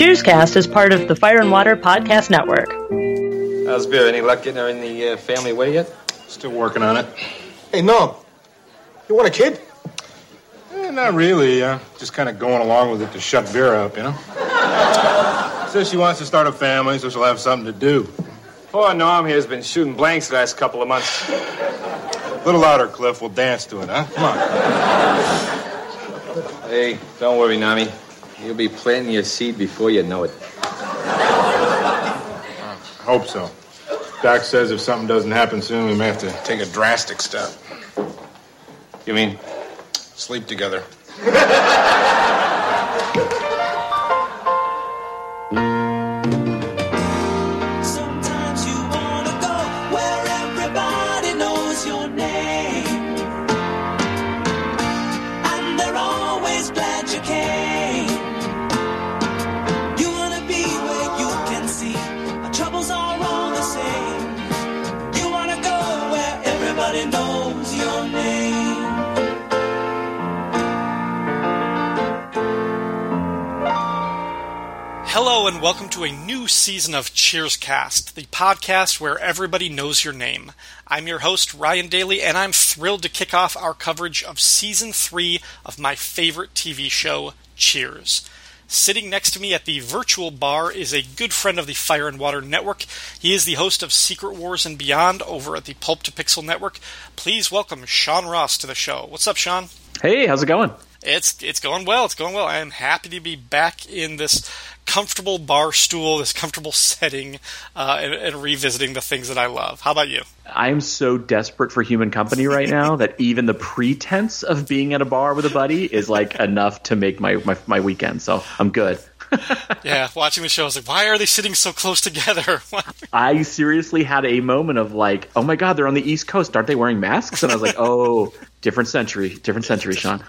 Cheerscast is part of the Fire and Water Podcast Network. How's Vera? Any luck getting her in the uh, family way yet? Still working on it. Hey, no. You want a kid? Eh, not really. Uh, just kind of going along with it to shut Vera up, you know? Says she wants to start a family, so she'll have something to do. Poor Norm here's been shooting blanks the last couple of months. A little louder, Cliff. We'll dance to it, huh? Come on. Hey, don't worry, Normie. You'll be planting your seed before you know it. I hope so. Doc says if something doesn't happen soon, we may have to take a drastic step. You mean? Sleep together. Hello, and welcome to a new season of Cheerscast, the podcast where everybody knows your name. I'm your host, Ryan Daly, and I'm thrilled to kick off our coverage of season three of my favorite TV show, Cheers. Sitting next to me at the virtual bar is a good friend of the Fire and Water Network. He is the host of Secret Wars and Beyond over at the Pulp to Pixel Network. Please welcome Sean Ross to the show. What's up, Sean? Hey, how's it going? It's it's going well. It's going well. I am happy to be back in this comfortable bar stool, this comfortable setting, uh, and, and, revisiting the things that I love. How about you? I'm so desperate for human company right now that even the pretense of being at a bar with a buddy is like enough to make my my, my weekend. So I'm good. yeah, watching the show, I was like, why are they sitting so close together? I seriously had a moment of like, oh my god, they're on the East Coast, aren't they wearing masks? And I was like, oh, different century, different century, Sean.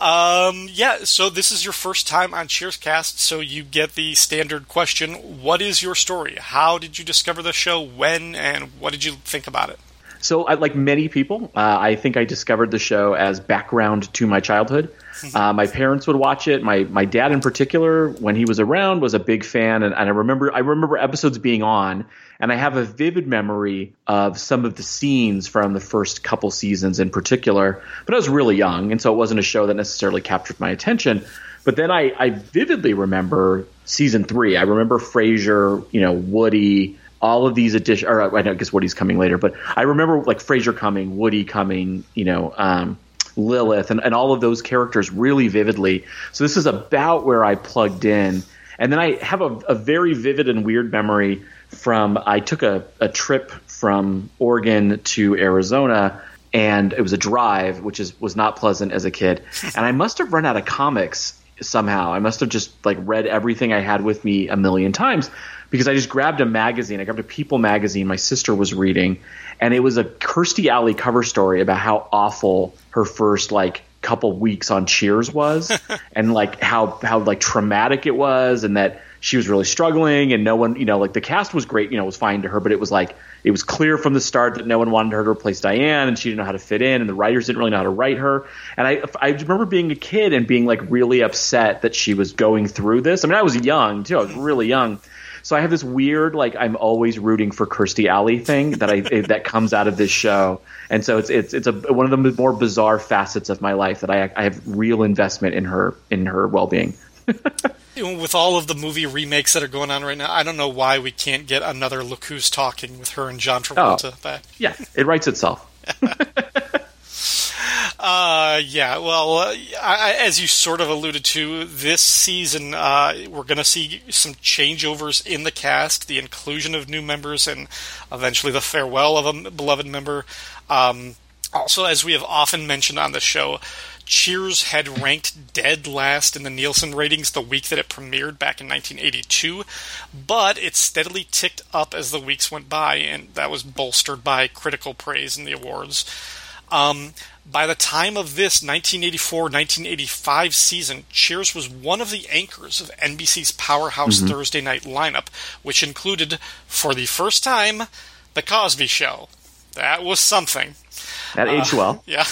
Um, yeah, so this is your first time on Cheerscast, so you get the standard question What is your story? How did you discover the show? When? And what did you think about it? So, like many people, uh, I think I discovered the show as background to my childhood. Uh, my parents would watch it. My my dad, in particular, when he was around, was a big fan, and, and I remember I remember episodes being on, and I have a vivid memory of some of the scenes from the first couple seasons, in particular. But I was really young, and so it wasn't a show that necessarily captured my attention. But then I, I vividly remember season three. I remember Frasier, you know, Woody, all of these addition or I guess Woody's coming later, but I remember like Frasier coming, Woody coming, you know, um, Lilith and, and all of those characters really vividly. So this is about where I plugged in. And then I have a, a very vivid and weird memory from I took a, a trip from Oregon to Arizona and it was a drive, which is was not pleasant as a kid. And I must have run out of comics somehow. I must have just like read everything I had with me a million times because I just grabbed a magazine. I grabbed a People magazine my sister was reading, and it was a Kirstie Alley cover story about how awful her first like couple weeks on Cheers was, and like how how like traumatic it was, and that she was really struggling, and no one, you know, like the cast was great, you know, was fine to her, but it was like it was clear from the start that no one wanted her to replace Diane, and she didn't know how to fit in, and the writers didn't really know how to write her. And I I remember being a kid and being like really upset that she was going through this. I mean, I was young too; I was really young so I have this weird like I'm always rooting for Kirstie Alley thing that I that comes out of this show, and so it's it's it's a one of the more bizarre facets of my life that I I have real investment in her in her well being. with all of the movie remakes that are going on right now, I don't know why we can't get another Look Who's Talking with her and John Travolta oh, back. Yeah, it writes itself. Uh, yeah, well, uh, I, as you sort of alluded to, this season uh, we're going to see some changeovers in the cast, the inclusion of new members, and eventually the farewell of a beloved member. Um, also, as we have often mentioned on the show, Cheers had ranked dead last in the Nielsen ratings the week that it premiered back in 1982, but it steadily ticked up as the weeks went by, and that was bolstered by critical praise in the awards. Um, by the time of this 1984 1985 season, Cheers was one of the anchors of NBC's powerhouse mm-hmm. Thursday night lineup, which included, for the first time, The Cosby Show. That was something. That aged well. Yeah,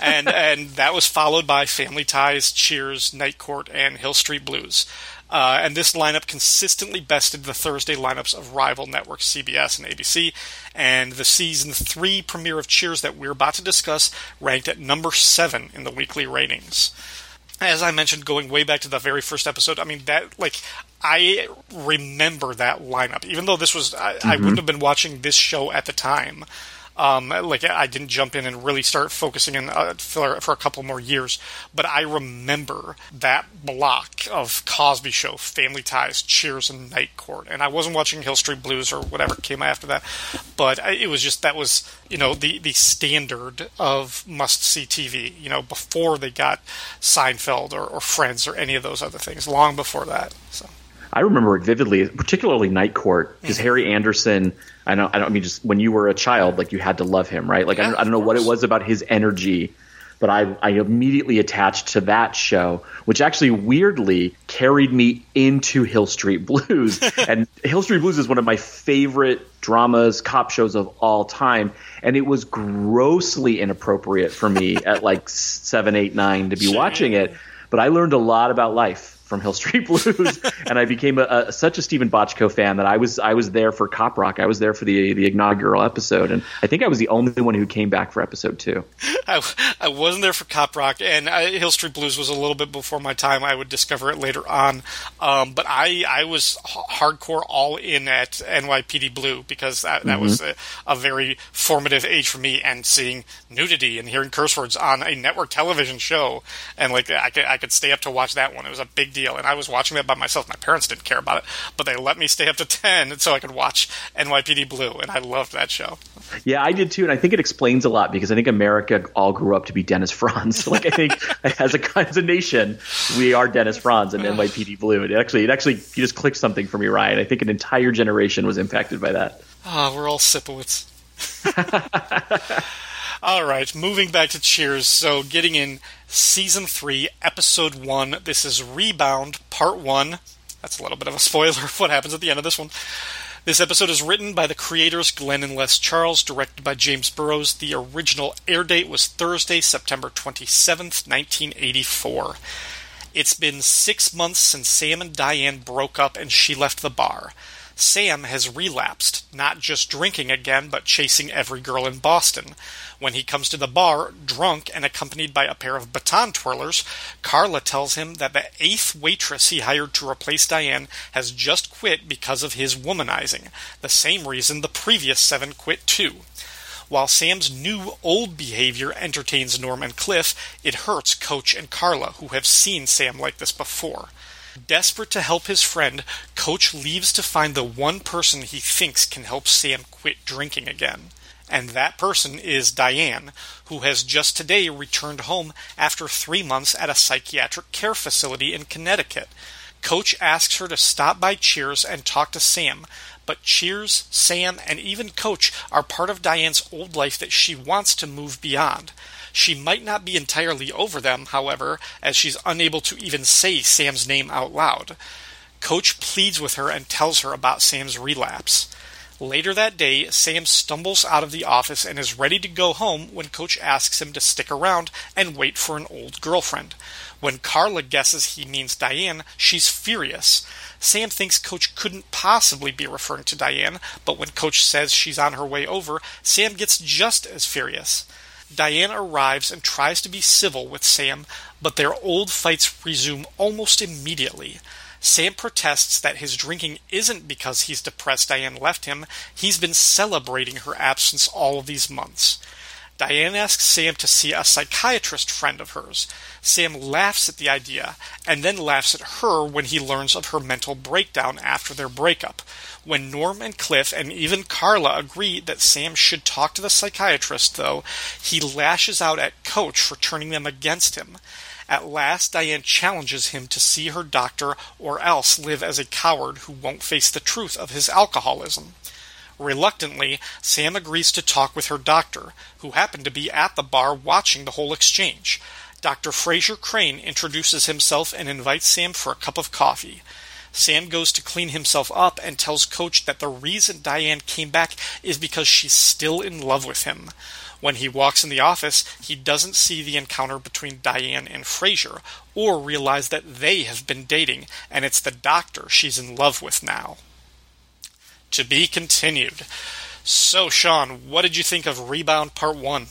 and and that was followed by Family Ties, Cheers, Night Court, and Hill Street Blues. Uh, and this lineup consistently bested the Thursday lineups of rival networks CBS and ABC. And the season three premiere of Cheers that we're about to discuss ranked at number seven in the weekly ratings. As I mentioned, going way back to the very first episode, I mean that like I remember that lineup, even though this was I, mm-hmm. I wouldn't have been watching this show at the time. Um, like I didn't jump in and really start focusing in uh, for, for, a couple more years, but I remember that block of Cosby Show, Family Ties, Cheers, and Night Court, and I wasn't watching Hill Street Blues or whatever came after that, but it was just that was you know the the standard of must see TV. You know before they got Seinfeld or, or Friends or any of those other things, long before that. So. I remember it vividly, particularly Night Court, because mm-hmm. Harry Anderson. I don't. I don't mean just when you were a child, like you had to love him, right? Like yeah, I, don't, I don't know what it was about his energy, but I I immediately attached to that show, which actually weirdly carried me into Hill Street Blues. and Hill Street Blues is one of my favorite dramas, cop shows of all time, and it was grossly inappropriate for me at like seven, eight, nine to be watching it. But I learned a lot about life from Hill Street Blues, and I became a, a, such a Steven Bochco fan that I was I was there for Cop Rock. I was there for the the inaugural episode, and I think I was the only one who came back for episode two. I, I wasn't there for Cop Rock, and I, Hill Street Blues was a little bit before my time. I would discover it later on, um, but I I was hardcore all in at NYPD Blue because that, that mm-hmm. was a, a very formative age for me, and seeing nudity and hearing curse words on a network television show, and like I could I could stay up to watch that one. It was a big deal. And I was watching that by myself. My parents didn't care about it, but they let me stay up to 10 so I could watch NYPD Blue. And I loved that show. Yeah, I did too. And I think it explains a lot because I think America all grew up to be Dennis Franz. like, I think as a, as a nation, we are Dennis Franz and NYPD Blue. It actually, it actually, you just clicked something for me, Ryan. I think an entire generation was impacted by that. Ah, oh, we're all Sipowicz. All right, moving back to Cheers. So, getting in season three, episode one. This is Rebound, part one. That's a little bit of a spoiler of what happens at the end of this one. This episode is written by the creators Glenn and Les Charles, directed by James Burrows. The original air date was Thursday, September 27th, 1984. It's been six months since Sam and Diane broke up and she left the bar. Sam has relapsed, not just drinking again, but chasing every girl in Boston. When he comes to the bar, drunk and accompanied by a pair of baton twirlers, Carla tells him that the eighth waitress he hired to replace Diane has just quit because of his womanizing, the same reason the previous seven quit too. While Sam's new old behavior entertains Norm and Cliff, it hurts Coach and Carla, who have seen Sam like this before. Desperate to help his friend, Coach leaves to find the one person he thinks can help Sam quit drinking again. And that person is Diane, who has just today returned home after three months at a psychiatric care facility in Connecticut. Coach asks her to stop by Cheers and talk to Sam, but Cheers, Sam, and even Coach are part of Diane's old life that she wants to move beyond. She might not be entirely over them, however, as she's unable to even say Sam's name out loud. Coach pleads with her and tells her about Sam's relapse. Later that day, Sam stumbles out of the office and is ready to go home when Coach asks him to stick around and wait for an old girlfriend. When Carla guesses he means Diane, she's furious. Sam thinks Coach couldn't possibly be referring to Diane, but when Coach says she's on her way over, Sam gets just as furious. Diane arrives and tries to be civil with Sam, but their old fights resume almost immediately. Sam protests that his drinking isn't because he's depressed Diane left him, he's been celebrating her absence all of these months. Diane asks Sam to see a psychiatrist friend of hers. Sam laughs at the idea, and then laughs at her when he learns of her mental breakdown after their breakup. When Norm and Cliff and even Carla agree that Sam should talk to the psychiatrist, though, he lashes out at Coach for turning them against him. At last, Diane challenges him to see her doctor or else live as a coward who won't face the truth of his alcoholism. Reluctantly, Sam agrees to talk with her doctor, who happened to be at the bar watching the whole exchange. Dr. Frasier Crane introduces himself and invites Sam for a cup of coffee. Sam goes to clean himself up and tells Coach that the reason Diane came back is because she's still in love with him. When he walks in the office, he doesn't see the encounter between Diane and Frasier or realize that they have been dating, and it's the doctor she's in love with now. To be continued. So, Sean, what did you think of Rebound Part 1?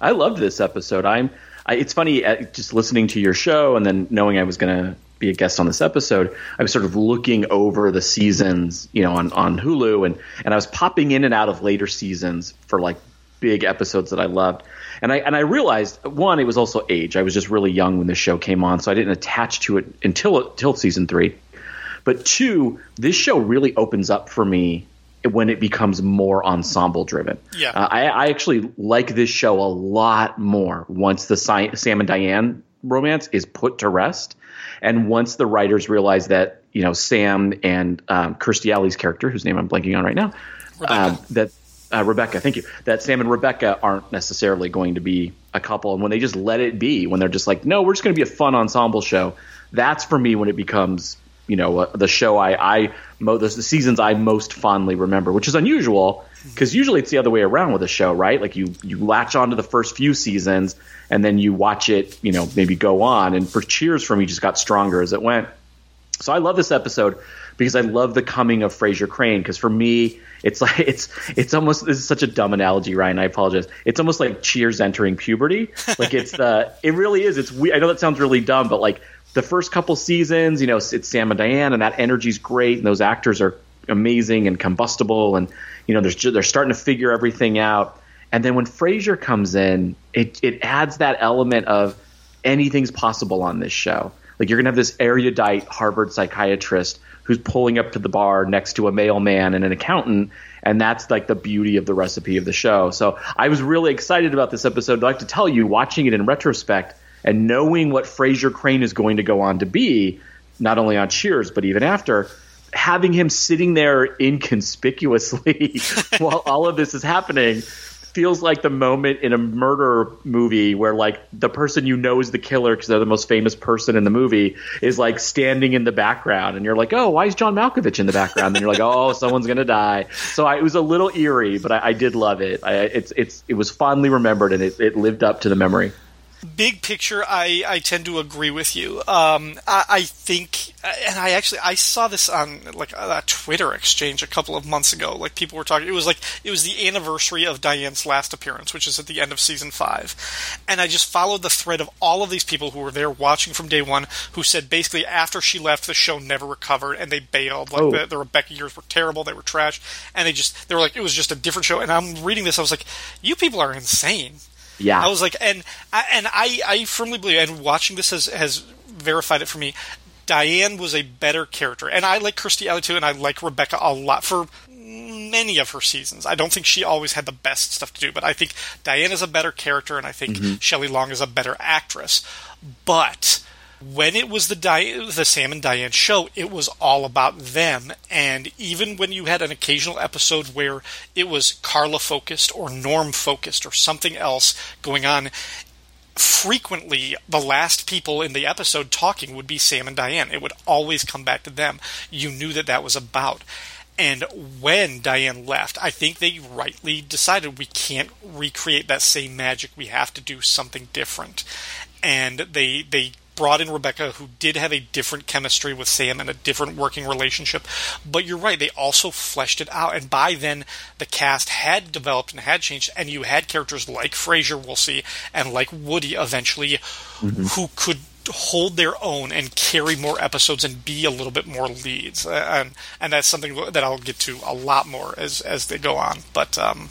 I loved this episode. I'm. I, it's funny uh, just listening to your show and then knowing I was going to be a guest on this episode. I was sort of looking over the seasons, you know, on on Hulu, and and I was popping in and out of later seasons for like big episodes that I loved. And I and I realized one, it was also age. I was just really young when this show came on, so I didn't attach to it until until season three. But two, this show really opens up for me when it becomes more ensemble driven. Yeah. Uh, I, I actually like this show a lot more once the Si- Sam and Diane romance is put to rest, and once the writers realize that you know Sam and um, Kirstie Alley's character, whose name I'm blanking on right now, um, that uh, Rebecca, thank you, that Sam and Rebecca aren't necessarily going to be a couple, and when they just let it be, when they're just like, no, we're just going to be a fun ensemble show. That's for me when it becomes you know uh, the show I I mo- the, the seasons I most fondly remember, which is unusual because usually it's the other way around with a show, right? Like you you latch on to the first few seasons and then you watch it, you know, maybe go on. And for Cheers, for me, just got stronger as it went. So I love this episode because I love the coming of Frasier Crane. Because for me, it's like it's it's almost this is such a dumb analogy, Ryan. I apologize. It's almost like Cheers entering puberty. Like it's the it really is. It's we. I know that sounds really dumb, but like the first couple seasons, you know, it's Sam and Diane, and that energy's great, and those actors are amazing and combustible, and you know, they're they're starting to figure everything out. And then when Frasier comes in, it it adds that element of anything's possible on this show. Like you're gonna have this erudite Harvard psychiatrist who's pulling up to the bar next to a mailman and an accountant, and that's like the beauty of the recipe of the show. So I was really excited about this episode. I'd like to tell you, watching it in retrospect and knowing what Frasier Crane is going to go on to be, not only on Cheers but even after, having him sitting there inconspicuously while all of this is happening feels like the moment in a murder movie where like the person you know is the killer because they're the most famous person in the movie is like standing in the background. And you're like oh why is john malkovich in the background? And you're like oh someone's gonna die. So I, it was a little eerie but I, I did love it. I, it's it's it was fondly remembered and it, it lived up to the memory big picture, I, I tend to agree with you. Um, I, I think, and I actually I saw this on like a Twitter exchange a couple of months ago. Like people were talking. It was like it was the anniversary of Diane's last appearance, which is at the end of season five, and I just followed the thread of all of these people who were there watching from day one, who said basically after she left, the show never recovered and they bailed. Like Oh. the, the Rebecca years were terrible, they were trash, and they just they were like it was just a different show. And I'm reading this, I was like, you people are insane. Yeah I was like, and I- and I, I firmly believe, and watching this has has verified it for me. Diane was a better character, and I like Kirstie Alley too, and I like Rebecca a lot for many of her seasons. I don't think she always had the best stuff to do, but I think Diane is a better character, and I think mm-hmm. Shelley Long is a better actress. But when it was the Di- the Sam and Diane show, it was all about them. And even when you had an occasional episode where it was Carla focused or Norm focused or something else going on, frequently the last people in the episode talking would be Sam and Diane. It would always come back to them. You knew that that was about. And when Diane left, I think they rightly decided we can't recreate that same magic. We have to do something different. And they they brought in Rebecca, who did have a different chemistry with Sam and a different working relationship. But you're right, they also fleshed it out. And by then, the cast had developed and had changed, and you had characters like Frasier, we'll see, and like Woody eventually, who could hold their own and carry more episodes and be a little bit more leads. Uh, And, and that's something that I'll get to a lot more as, as they go on. But, um,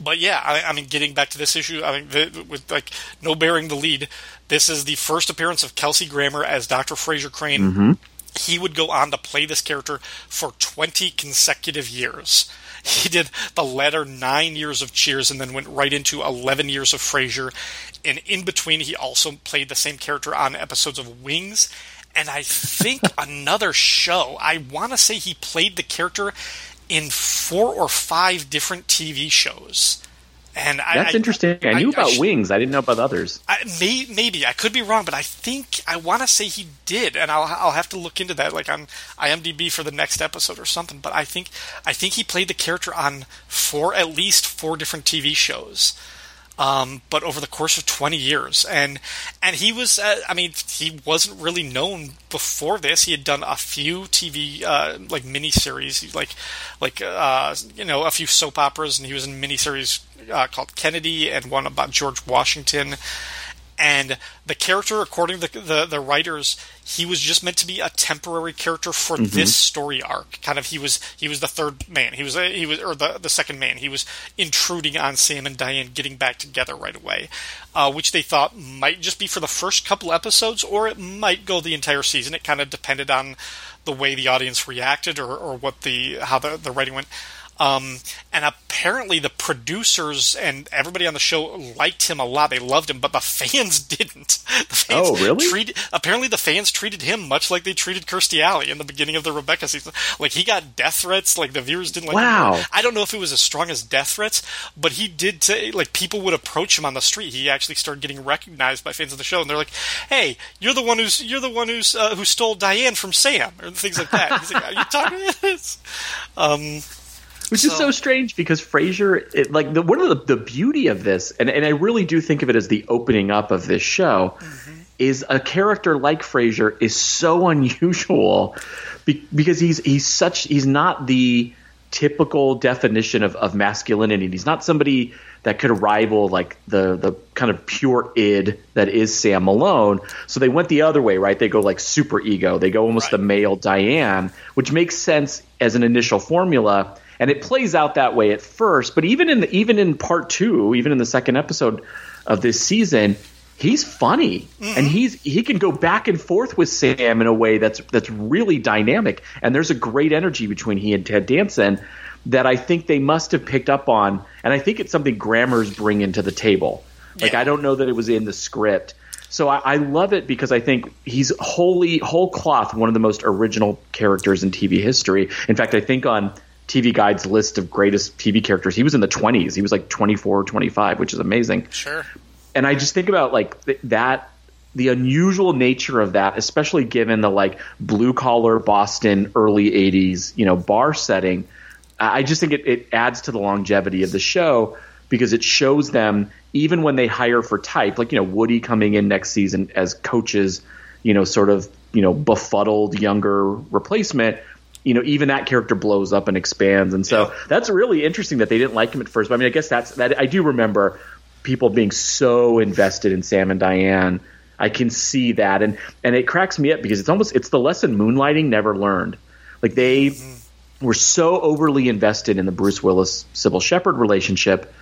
but yeah, I, I mean, getting back to this issue, I mean, the, with like no bearing the lead, this is the first appearance of Kelsey Grammer as Dr. Frasier Crane. Mm-hmm. He would go on to play this character for 20 consecutive years. He did the latter nine years of Cheers and then went right into 11 years of Frasier. And in between, he also played the same character on episodes of Wings. And I think another show. I want to say he played the character in four or five different TV shows. And I, That's I- interesting. I, knew about sh- Wings. I didn't know about others. I, may, maybe I could be wrong, but I think I want to say he did, and I'll I'll have to look into that, like on IMDb for the next episode or something. But I think I think he played the character on four at least four different TV shows. Um, but over the course of 20 years, and and he was, uh, I mean, he wasn't really known before this. He had done a few TV uh, like miniseries, like like uh, you know a few soap operas, and he was in miniseries uh, called Kennedy and one about George Washington. And the character, according to the, the, the writers, he was just meant to be a temporary character for this story arc. Kind of, he was he was the third man. He was he was or the the second man. He was intruding on Sam and Diane getting back together right away, uh, which they thought might just be for the first couple episodes, or it might go the entire season. It kind of depended on the way the audience reacted or, or what the how the, the writing went. Um, and apparently the producers and everybody on the show liked him a lot. They loved him, but the fans didn't. The fans Oh, really? Treated, apparently the fans treated him much like they treated Kirstie Alley in the beginning of the Rebecca season. Like he got death threats. Like the viewers didn't like. Wow. Him. I don't know if it was as strong as death threats, but he did. Say, like people would approach him on the street. He actually started getting recognized by fans of the show, and they're like, "Hey, you're the one who's you're the one who's uh, who stole Diane from Sam," or things like that. He's like, "Are you talking to this?" Um, Which is So- so strange because Frasier, it, like the one of the, the beauty of this, and, and I really do think of it as the opening up of this show, mm-hmm. is a character like Frasier is so unusual be, because he's he's such he's not the typical definition of, of masculinity. He's not somebody that could rival like the the kind of pure id that is Sam Malone. So they went the other way, right? They go like super ego. They go almost Right. the male Diane, which makes sense as an initial formula, and it plays out that way at first. But even in the, even in part two, even in the second episode of this season, he's funny mm-hmm. and he's he can go back and forth with Sam in a way that's that's really dynamic. And there's a great energy between he and Ted Danson that I think they must have picked up on, and I think it's something Grammer's bring into the table. Like Yeah. I don't know that it was in the script. So I, I love it because I think he's wholly whole cloth one of the most original characters in TV history. In fact, I think on TV Guide's list of greatest TV characters, he was in the 20s. He was like 24 or 25, which is amazing sure. and I just think about like th- that the unusual nature of that, especially given the like blue collar Boston early '80s you know bar setting. I I just think it, it adds to the longevity of the show because it shows them even when they hire for type, like you know Woody coming in next season as coaches, you know, sort of you know befuddled younger replacement. You know, even that character blows up and expands, and so Yeah. that's really interesting that they didn't like him at first. But I mean, I guess that's that. I do remember people being so invested in Sam and Diane. I can see that, and and it cracks me up because it's almost it's the lesson Moonlighting never learned. Like they mm-hmm. were so overly invested in the Bruce Willis Cybill Shepherd relationship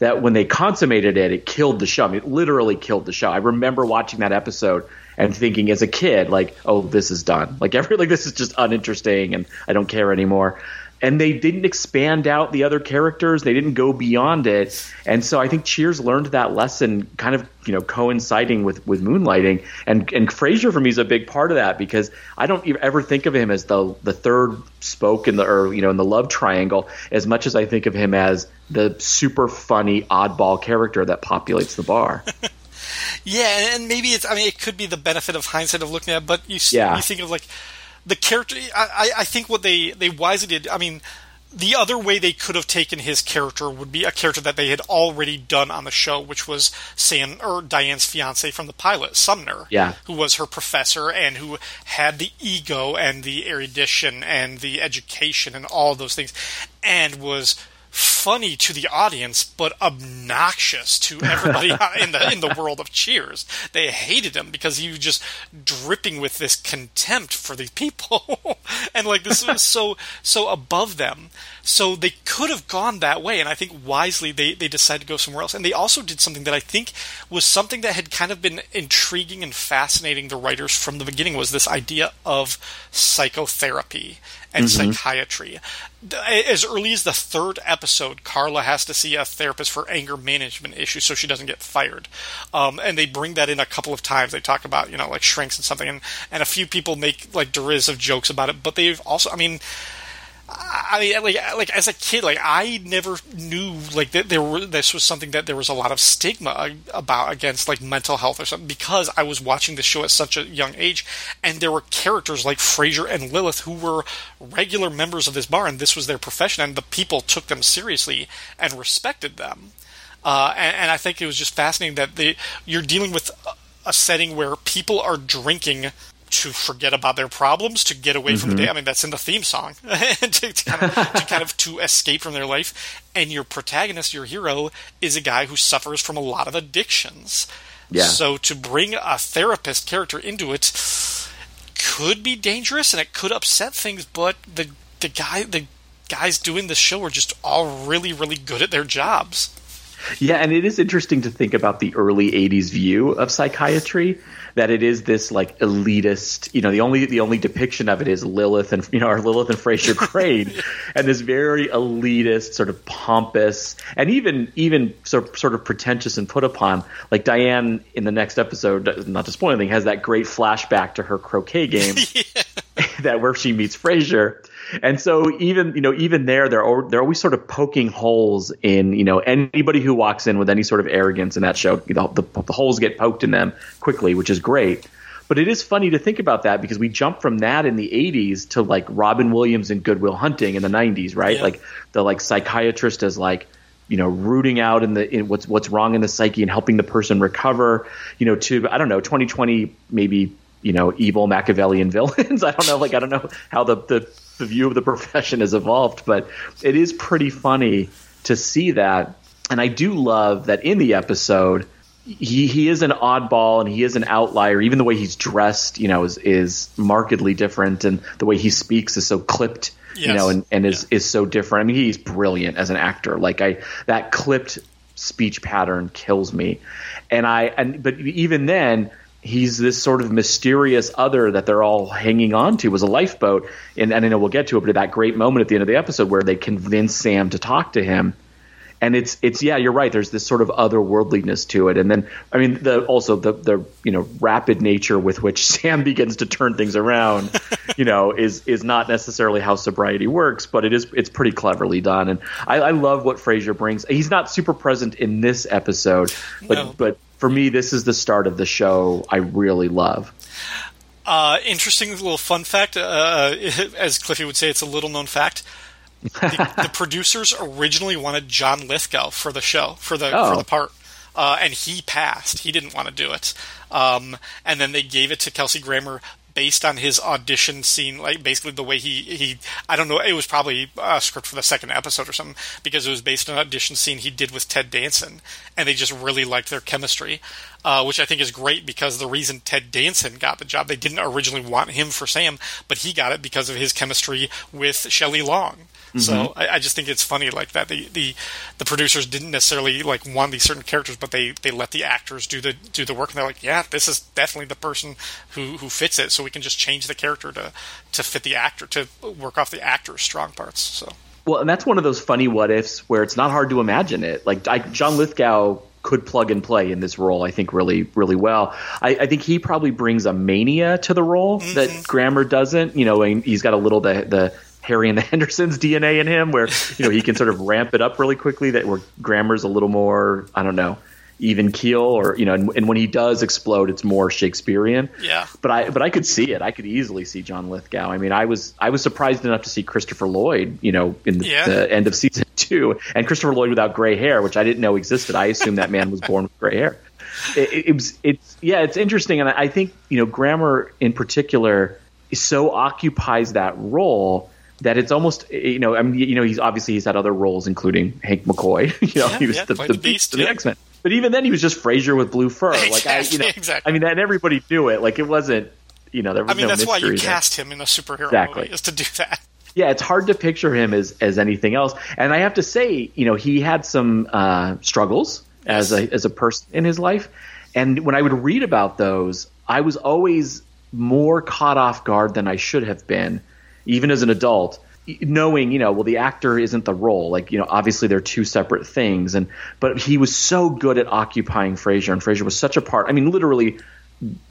that when they consummated it, it killed the show. I mean, it literally killed the show. I remember watching that episode and thinking as a kid, like, oh, this is done. Like every like this is just uninteresting and I don't care anymore. And they didn't expand out the other characters. They didn't go beyond it. And so I think Cheers learned that lesson kind of, you know, coinciding with, with Moonlighting. And and Frasier for me is a big part of that because I don't ever think of him as the the third spoke in the or you know in the love triangle as much as I think of him as the super funny oddball character that populates the bar. Yeah, and maybe it's. I mean, it could be the benefit of hindsight of looking at, it, but you yeah. you think of like the character. I, I I think what they they wisely did. I mean, the other way they could have taken his character would be a character that they had already done on the show, which was Sam or Diane's fiance from the pilot, Sumner. Yeah. who was her professor and who had the ego and the erudition and the education and all those things, and was funny to the audience but obnoxious to everybody in the in the world of Cheers. They hated him because he was just dripping with this contempt for these people, and like this was so so above them. So they could have gone that way, and I think wisely they they decided to go somewhere else. And they also did something that I think was something that had kind of been intriguing and fascinating the writers from the beginning was this idea of psychotherapy and mm-hmm. psychiatry. As early as the third episode, Carla has to see a therapist for anger management issues so she doesn't get fired. Um, and they bring that in a couple of times. They talk about, you know, like shrinks and something, and, and a few people make like derisive jokes about it, but they've also, I mean, I mean, like, like as a kid, like I never knew like that there were this was something that there was a lot of stigma about against like mental health or something because I was watching the show at such a young age, and there were characters like Frasier and Lilith who were regular members of this bar, and this was their profession, and the people took them seriously and respected them. Uh, and, and I think it was just fascinating that they, you're dealing with a setting where people are drinking to forget about their problems, to get away mm-hmm. from the day. I mean, that's in the theme song, to, to, kind of, to kind of to escape from their life. And your protagonist, your hero, is a guy who suffers from a lot of addictions. Yeah. So to bring a therapist character into it could be dangerous and it could upset things. But the the guy the guys doing the show are just all really really good at their jobs. Yeah, and it is interesting to think about the early '80s view of psychiatry that it is this like elitist. You know, the only the only depiction of it is Lilith and you know our Lilith and Frasier Crane, and this very elitist, sort of pompous, and even even sort sort of pretentious and put upon. Like Diane in the next episode, not to spoil anything, has that great flashback to her croquet game that where she meets Frasier and so even you know even there they're they're always sort of poking holes in you know anybody who walks in with any sort of arrogance in that show the, the, the holes get poked in them quickly which is great but it is funny to think about that because we jump from that in the 80s to like Robin Williams and Good Will Hunting in the 90s right yeah. like the like psychiatrist as like you know rooting out in the in what's what's wrong in the psyche and helping the person recover you know to I don't know 2020 maybe you know evil Machiavellian villains. I don't know, like I don't know how the, the the view of the profession has evolved, but it is pretty funny to see that. And I do love that in the episode, he he is an oddball and he is an outlier. Even the way he's dressed, you know, is is markedly different, and the way he speaks is so clipped, yes. you know, and, and is yeah. is so different. I mean, he's brilliant as an actor. Like I that clipped speech pattern kills me, and I and but even then he's this sort of mysterious other that they're all hanging on to was a lifeboat. And, and I know we'll get to it but that great moment at the end of the episode where they convince Sam to talk to him. And it's it's yeah you're right. There's this sort of otherworldliness to it. And then I mean the also the the you know rapid nature with which Sam begins to turn things around you know is is not necessarily how sobriety works but it is it's pretty cleverly done. And I, I love what Frasier brings. He's not super present in this episode but no. but for me, this is the start of the show I really love. Uh, interesting little fun fact. Uh, as Cliffy would say, it's a little known fact. The, the, producers originally wanted John Lithgow for the show for the oh. for the part, uh, and he passed. He didn't want to do it. Um, and then they gave it to Kelsey Grammer based on his audition scene, like basically the way he he I don't know, it was probably a script for the second episode or something because it was based on an audition scene he did with Ted Danson, and they just really liked their chemistry, uh, which I think is great because the reason Ted Danson got the job, they didn't originally want him for Sam, but he got it because of his chemistry with Shelley Long. Mm-hmm. So I, I, just think it's funny like that. The, the the producers didn't necessarily like want these certain characters, but they, they let the actors do the do the work, and they're like, yeah, this is definitely the person who, who fits it. So we can just change the character to to fit the actor to work off the actor's strong parts. So. Well, and that's one of those funny what ifs where it's not hard to imagine it. Like I, John Lithgow could plug and play in this role, I think, really, really well. I, I think he probably brings a mania to the role mm-hmm. that Grammer doesn't. You know, he's got a little the the Harry and the Hendersons DNA in him, where you know he can sort of ramp it up really quickly. That where Grammer's a little more, I don't know, even keel, or you know, and, and, when he does explode, it's more Shakespearean. Yeah. But I but I could see it. I could easily see John Lithgow. I mean, I was I was surprised enough to see Christopher Lloyd, you know, in the, yeah. the end of season two, and Christopher Lloyd without gray hair, which I didn't know existed. I assumed that man was born with gray hair. It, it, it was it's yeah, it's interesting, and I think you know, Grammer in particular so occupies that role that it's almost you know I mean you know he's obviously he's had other roles including Hank McCoy you know yeah, he was yeah, the, the, the, beast of the X Men but even then he was just Frasier with blue fur. Exactly, like I you know exactly. I mean and everybody knew it. Like it wasn't you know there was I mean no that's why you there. cast him in a superhero exactly. movie is to do that. Yeah it's hard to picture him as as anything else. And I have to say you know he had some uh, struggles as a as a person in his life. And when I would read about those I was always more caught off guard than I should have been even as an adult knowing you know well the actor isn't the role like you know obviously they're two separate things and but he was so good at occupying Frasier and Frasier was such a part I mean literally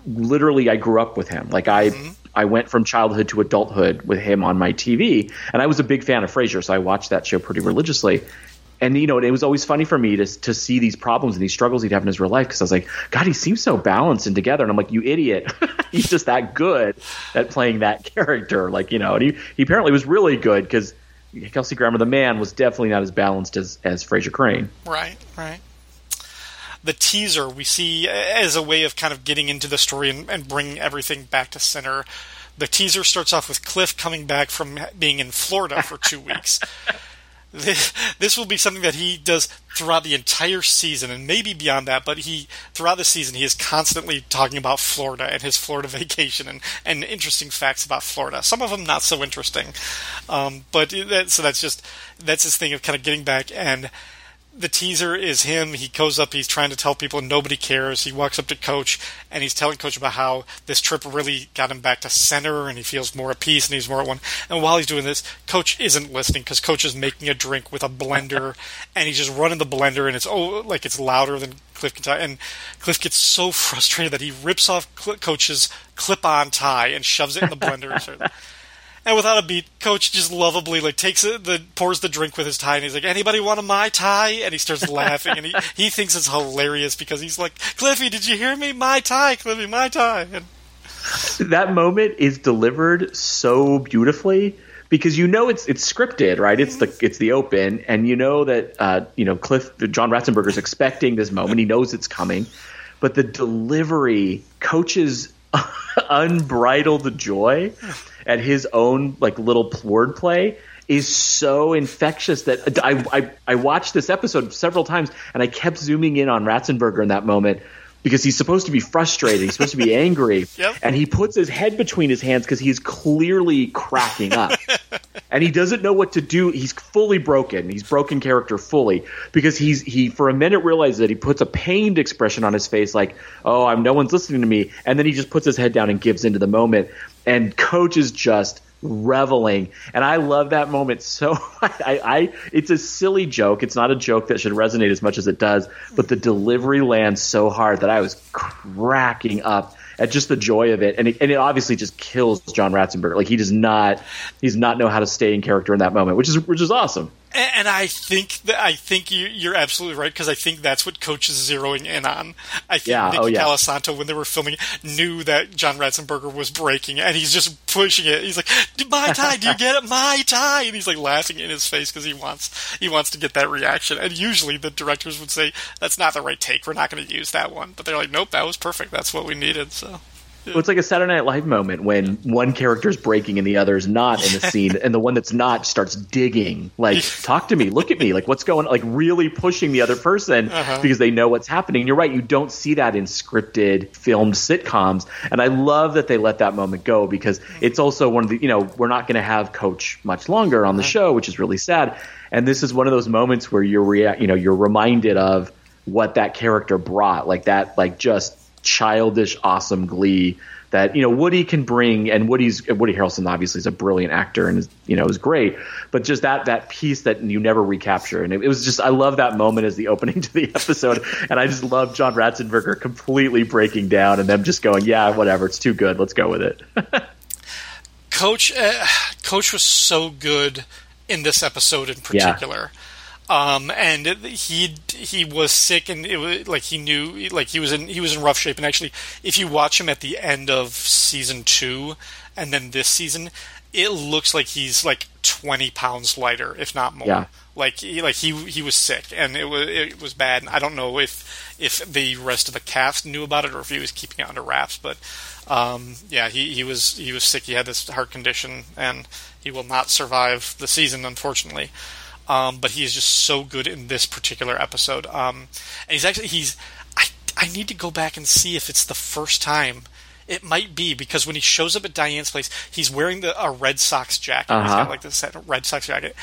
literally I grew up with him like I mm-hmm. I went from childhood to adulthood with him on my TV, and I was a big fan of Frasier, so I watched that show pretty religiously. And you know, it was always funny for me to to see these problems and these struggles he'd have in his real life because I was like, God, he seems so balanced and together. And I'm like, you idiot, he's just that good at playing that character. Like you know, and he he apparently was really good because Kelsey Grammer, the man, was definitely not as balanced as as Frasier Crane. Right, right. The teaser we see as a way of kind of getting into the story and, and bringing everything back to center. The teaser starts off with Cliff coming back from being in Florida for two weeks. This, this will be something that he does throughout the entire season and maybe beyond that, but he throughout the season he is constantly talking about Florida and his Florida vacation and, and interesting facts about Florida. Some of them not so interesting, um, but that, so that's just that's his thing of kind of getting back and the teaser is him. He goes up, he's trying to tell people, and nobody cares. He walks up to Coach, and he's telling Coach about how this trip really got him back to center, and he feels more at peace, and he's more at one. And while he's doing this, Coach isn't listening because Coach is making a drink with a blender, and he's just running the blender, and it's oh, like it's louder than Cliff can tie. And Cliff gets so frustrated that he rips off Coach's clip-on tie and shoves it in the blender. And without a beat, Coach just lovably like takes it, the pours the drink with his tie, and he's like, "Anybody want a my tie?" And he starts laughing, and he he thinks it's hilarious because he's like, "Cliffy, did you hear me? My tie, Cliffy, my tie." And that moment is delivered so beautifully because you know it's it's scripted, right? It's the it's the open, and you know that uh, you know Cliff John Ratzenberger is expecting this moment. He knows it's coming, but the delivery, Coach's unbridled joy at his own like little wordplay is so infectious that I, I I watched this episode several times and I kept zooming in on Ratzenberger in that moment because he's supposed to be frustrated, he's supposed to be angry, Yep. and he puts his head between his hands because he's clearly cracking up. and he doesn't know what to do. He's fully broken. He's broken character fully because he's he for a minute realizes that he puts a pained expression on his face, like "Oh, I'm no one's listening to me," and then he just puts his head down and gives into the moment. And coach is just reveling and i love that moment so I, I it's a silly joke it's not a joke that should resonate as much as it does but the delivery lands so hard that i was cracking up at just the joy of it, and it, and it obviously just kills John Ratzenberger. Like he does not, he does not know how to stay in character in that moment, which is which is awesome. And, and I think that I think you, you're absolutely right because I think that's what Coach is zeroing in on. I think Yeah, Nicky oh, yeah. Colasanto, when they were filming, knew that John Ratzenberger was breaking, and he's just pushing it. He's like, "My tie, do you get it? My tie!" And he's like laughing in his face because he wants he wants to get that reaction. And usually the directors would say, "That's not the right take. We're not going to use that one." But they're like, "Nope, that was perfect. That's what we needed." So. Well, it's like a Saturday Night Live moment when one character's breaking and the other's not in the scene, and the one that's not starts digging, like, talk to me, look at me, like, what's going like, really pushing the other person uh-huh. because they know what's happening. You're right, you don't see that in scripted, filmed sitcoms, and I love that they let that moment go because it's also one of the, you know, we're not going to have Coach much longer on the uh-huh. show, which is really sad. And this is one of those moments where you're, rea- you know, you're reminded of what that character brought, like that, like just childish, awesome glee that you know Woody can bring, and Woody's Woody Harrelson obviously is a brilliant actor and is, you know is great, but just that that piece that you never recapture, and it, it was just I love that moment as the opening to the episode, and I just love John Ratzenberger completely breaking down and them just going, yeah, whatever, it's too good, let's go with it. Coach, uh, Coach was so good in this episode in particular. Um, and he he was sick, and it was like he knew, like he was in he was in rough shape. And actually, if you watch him at the end of season two, and then this season, it looks like he's like twenty pounds lighter, if not more. Yeah. Like he, like he he was sick, and it was it was bad. And I don't know if if the rest of the cast knew about it or if he was keeping it under wraps. But um, yeah, he, he was he was sick. He had this heart condition, and he will not survive the season, unfortunately. Um, but he is just so good in this particular episode. Um, and he's actually he's I I need to go back and see if it's the first time. It might be because when he shows up at Diane's place, he's wearing the a Red Sox jacket. He's Uh-huh. got like this Red Sox jacket.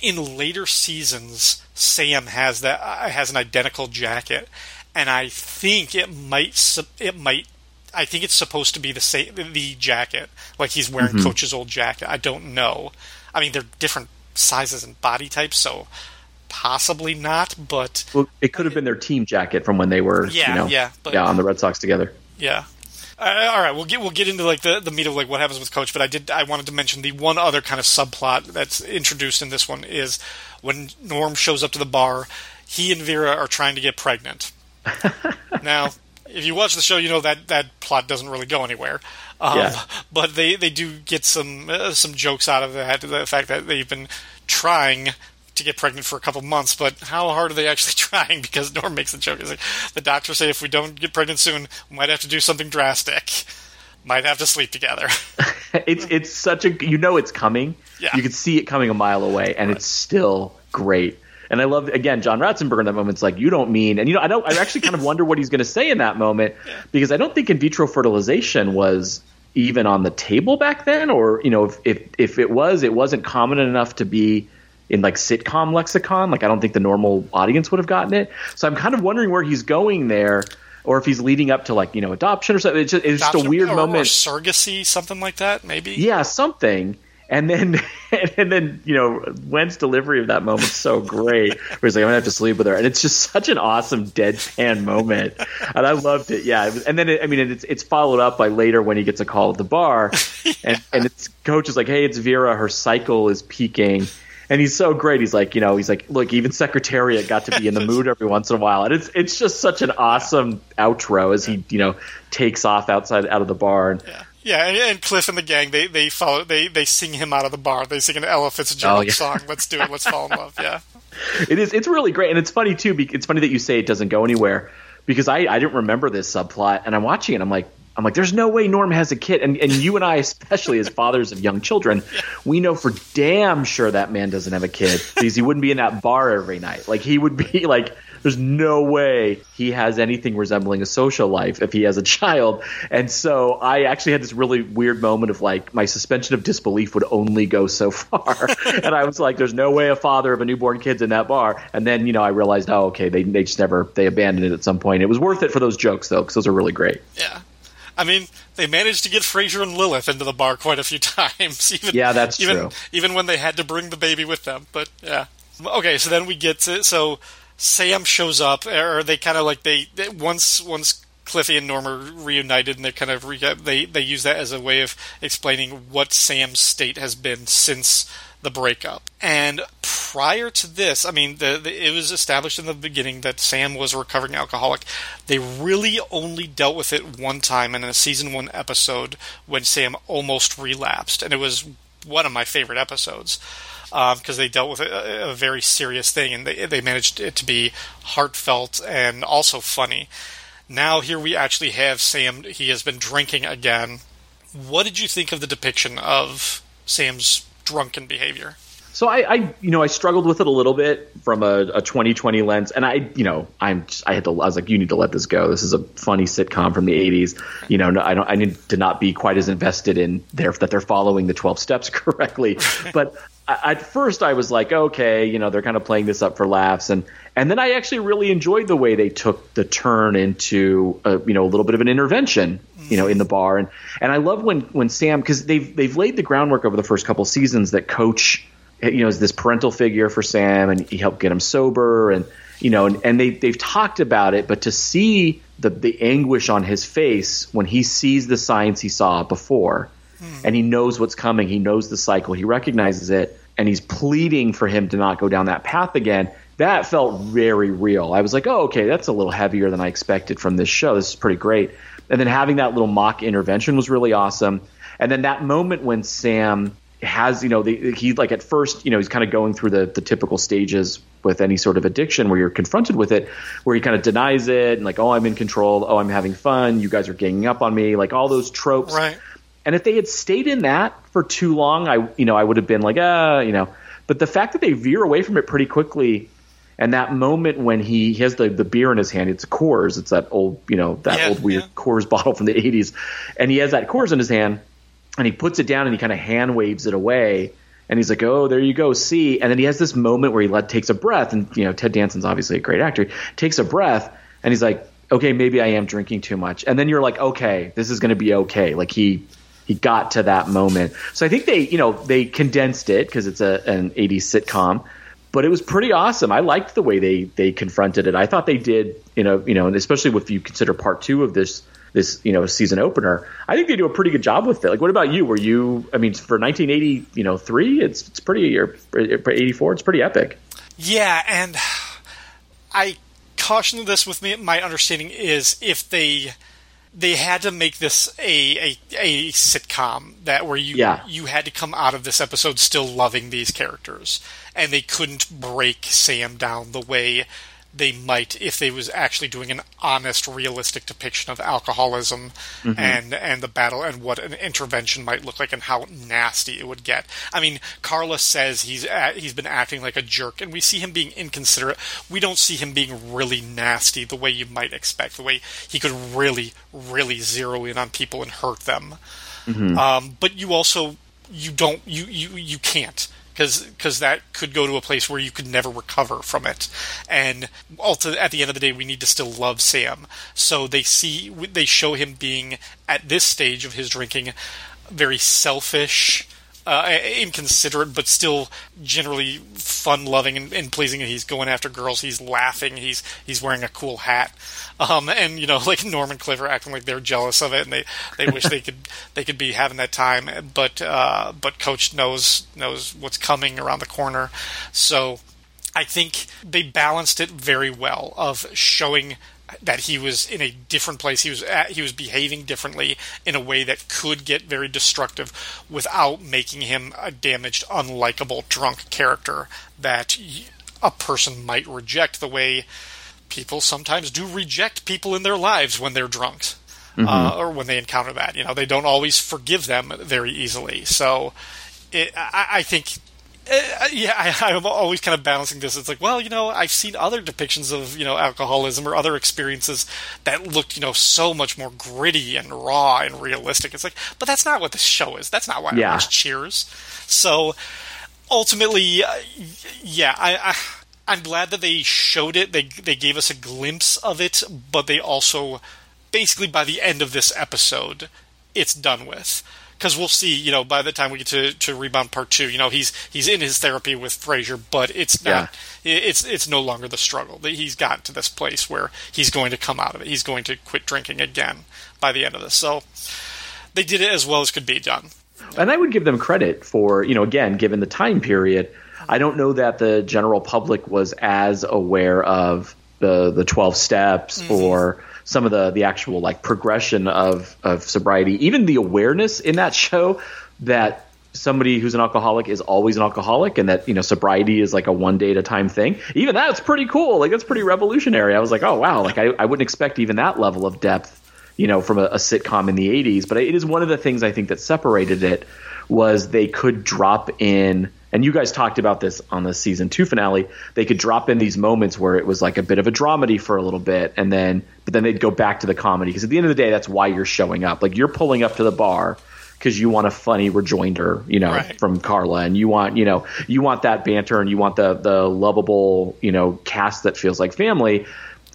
In later seasons, Sam has that uh, has an identical jacket, and I think it might it might I think it's supposed to be the same the jacket, like he's wearing Mm-hmm. Coach's old jacket. I don't know. I mean, they're different sizes and body types, so possibly not. But well, it could have been their team jacket from when they were, Yeah, you know, yeah, but- yeah, on the Red Sox together. yeah, Uh, all right, we'll get we'll get into like the, the meat of like what happens with Coach, but I did I wanted to mention the one other kind of subplot that's introduced in this one is when Norm shows up to the bar, he and Vera are trying to get pregnant. now, if you watch the show, you know that that plot doesn't really go anywhere. Um, Yeah. But they, they do get some uh, some jokes out of that. The fact that they've been trying to get pregnant for a couple months, but how hard are they actually trying? Because Norm makes the joke. He's like, the doctors say if we don't get pregnant soon, we might have to do something drastic. Might have to sleep together. it's it's such a you know it's coming. Yeah. You can see it coming a mile away, and it's still great. And I love again John Ratzenberger in that moment. It's like you don't mean, and you know I don't. I actually kind of wonder what he's going to say in that moment because I don't think in vitro fertilization was even on the table back then, or you know if if if it was, it wasn't common enough to be in like sitcom lexicon. Like I don't think the normal audience would have gotten it. So I'm kind of wondering where he's going there. Or if he's leading up to like you know adoption or something, it's just, it's just a weird moment. Or surrogacy, something like that, maybe. Yeah, something. And then, and then, you know, Wendt's delivery of that moment is so great. Where he's like, "I'm gonna have to sleep with her," and it's just such an awesome deadpan moment, and I loved it. Yeah, and then it, I mean, it's it's followed up by later when he gets a call at the bar, and and it's coach is like, "Hey, it's Vera. Her cycle is peaking." And he's so great. He's like, you know, he's like, look, even Secretariat got to be in the mood every once in a while, and it's it's just such an awesome outro as he, you know, takes off outside out of the bar. And, Yeah, yeah, and, and Cliff and the gang they they follow they they sing him out of the bar. They sing an Ella Fitzgerald Oh, yeah. song. Let's do it. Let's fall in love. Yeah, It is. It's really great, and it's funny too. It's funny that you say it doesn't go anywhere because I I didn't remember this subplot, and I'm watching it. I'm like. I'm like, there's no way Norm has a kid, and and you and I, especially as fathers of young children, we know for damn sure that man doesn't have a kid because he wouldn't be in that bar every night. Like he would be like, there's no way he has anything resembling a social life if he has a child. And so I actually had this really weird moment of like my suspension of disbelief would only go so far, and I was like, there's no way a father of a newborn kid's in that bar. And then you know I realized, oh okay, they they just never they abandoned it at some point. It was worth it for those jokes though, because those are really great. yeah. I mean, they managed to get Frasier and Lilith into the bar quite a few times. Even Yeah, that's even, true. Even when they had to bring the baby with them. But yeah. Okay, so then we get to so Sam shows up, or they kind of like they, they once once Cliffy and Norm are reunited, and they kind of re, they they use that as a way of explaining what Sam's state has been since the breakup. And prior to this, I mean, the, the, it was established in the beginning that Sam was a recovering alcoholic. They really only dealt with it one time in a season one episode when Sam almost relapsed, and it was one of my favorite episodes um, because they dealt with a, a very serious thing, and they they managed it to be heartfelt and also funny. Now here we actually have Sam. He has been drinking again. What did you think of the depiction of Sam's drunken behavior? So I, I, you know, I struggled with it a little bit from a, a 2020 lens, and I, you know, I'm, just, I had to, I was like, you need to let this go. This is a funny sitcom from the 80s. You know, no, I don't, I need to not be quite as invested in their that they're following the 12 steps correctly. but I, at first, I was like, okay, you know, they're kind of playing this up for laughs, and and then I actually really enjoyed the way they took the turn into, a, you know, a little bit of an intervention, you know, in the bar, and and I love when when Sam because they've they've laid the groundwork over the first couple seasons that Coach you know, is this parental figure for Sam, and he helped get him sober, and you know, and, and they they've talked about it, but to see the the anguish on his face when he sees the signs he saw before, hmm. and he knows what's coming, he knows the cycle, he recognizes it, and he's pleading for him to not go down that path again. That felt very real. I was like, oh, okay, that's a little heavier than I expected from this show. This is pretty great. And then having that little mock intervention was really awesome. And then that moment when Sam has you know the, he like at first you know he's kind of going through the the typical stages with any sort of addiction where you're confronted with it where he kind of denies it and like oh I'm in control. Oh I'm having fun. You guys are ganging up on me. Like all those tropes. Right. and if they had stayed in that for too long I you know I would have been like ah you know. But the fact that they veer away from it pretty quickly and that moment when he, he has the, the beer in his hand, it's Coors. It's that old, you know, that Yeah, old weird yeah. Coors bottle from the 80s. And he has that Coors in his hand and he puts it down and he kind of hand waves it away. And he's like, oh, there you go, see. And then he has this moment where he let, takes a breath. And, you know, Ted Danson's obviously a great actor. He takes a breath and he's like, okay, maybe I am drinking too much. And then you're like, okay, this is going to be okay. Like he, he got to that moment. So I think they, you know, they condensed it because it's a, an 80s sitcom but it was pretty awesome. I liked the way they they confronted it. I thought they did, you know, you know, and especially if you consider part two of this this you know season opener. I think they do a pretty good job with it. Like, what about you? Were you? I mean, for 1980, you know, three, it's it's pretty or 84, it's pretty epic. Yeah, and I caution this with me. My understanding is if they they had to make this a a, a sitcom that where you Yeah. you had to come out of this episode still loving these characters, and they couldn't break Sam down the way they might if they was actually doing an honest, realistic depiction of alcoholism and and the battle and what an intervention might look like and how nasty it would get. I mean, Carla says he's he's been acting like a jerk, and we see him being inconsiderate. We don't see him being really nasty the way you might expect. The way he could really, really zero in on people and hurt them. Um, but you also you don't you you you can't because that could go to a place where you could never recover from it. And also, at the end of the day, we need to still love Sam. So they see they show him being at this stage of his drinking very selfish. Uh, inconsiderate, but still generally fun-loving and, and pleasing. He's going after girls. He's laughing. He's he's wearing a cool hat, um, and you know, like Norm and Cliff are acting like they're jealous of it, and they, they wish they could they could be having that time. But uh, but Coach knows knows what's coming around the corner, so I think they balanced it very well of showing that he was in a different place. He was at, he was behaving differently in a way that could get very destructive without making him a damaged, unlikable drunk character that a person might reject the way people sometimes do reject people in their lives when they're drunks. Uh, or when they encounter that, you know, they don't always forgive them very easily. So, it, I, I think yeah, I, I'm always kind of balancing this. It's like, well, you know, I've seen other depictions of you know alcoholism or other experiences that looked you know so much more gritty and raw and realistic. It's like, but that's not what this show is. That's not why Yeah. I watch Cheers. So ultimately, uh, yeah, I, I I'm glad that they showed it. They they gave us a glimpse of it, but they also basically by the end of this episode, it's done with. Because we'll see, you know, by the time we get to, to rebound part two, you know, he's he's in his therapy with Frasier, but it's not, it's it's no longer the struggle. He's gotten to this place where he's going to come out of it. He's going to quit drinking again by the end of this. So they did it as well as could be done. And I would give them credit for, you know, again, given the time period, I don't know that the general public was as aware of the the 12 steps mm-hmm. or some of the the actual like progression of of sobriety, even the awareness in that show that somebody who's an alcoholic is always an alcoholic and that you know sobriety is like a one day at a time thing. Even that's pretty cool. Like that's pretty revolutionary. I was like oh wow. Like i, I wouldn't expect even that level of depth you know, from a, a sitcom in the 80s. But it is one of the things I think that separated it was they could drop in, and you guys talked about this on the season two finale. They could drop in these moments where it was like a bit of a dramedy for a little bit, and then but then they'd go back to the comedy because at the end of the day, that's why you're showing up. Like you're pulling up to the bar because you want a funny rejoinder, you know, Right. from Carla, and you want, you know, you want that banter, and you want the the lovable, you know, cast that feels like family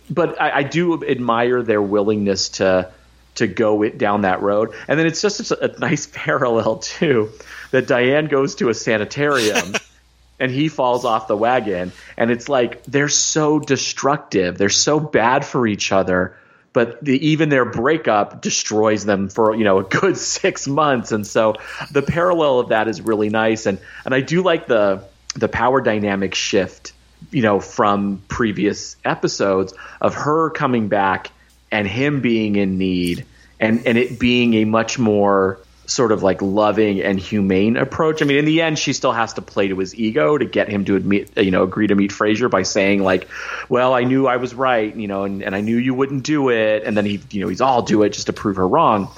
but I, I do admire their willingness to to go it down that road. And then it's just a, a nice parallel too that Diane goes to a sanitarium and he falls off the wagon, and it's like they're so destructive, they're so bad for each other. But the, even their breakup destroys them for you know a good six months, and so the parallel of that is really nice, and and I do like the the power dynamic shift you know, from previous episodes of her coming back and him being in need and, and it being a much more sort of like loving and humane approach. I mean, in the end, she still has to play to his ego to get him to admit, you know, agree to meet Frasier by saying like, well, I knew I was right, you know, and, and I knew you wouldn't do it. And then he, you know, he's all do it just to prove her wrong.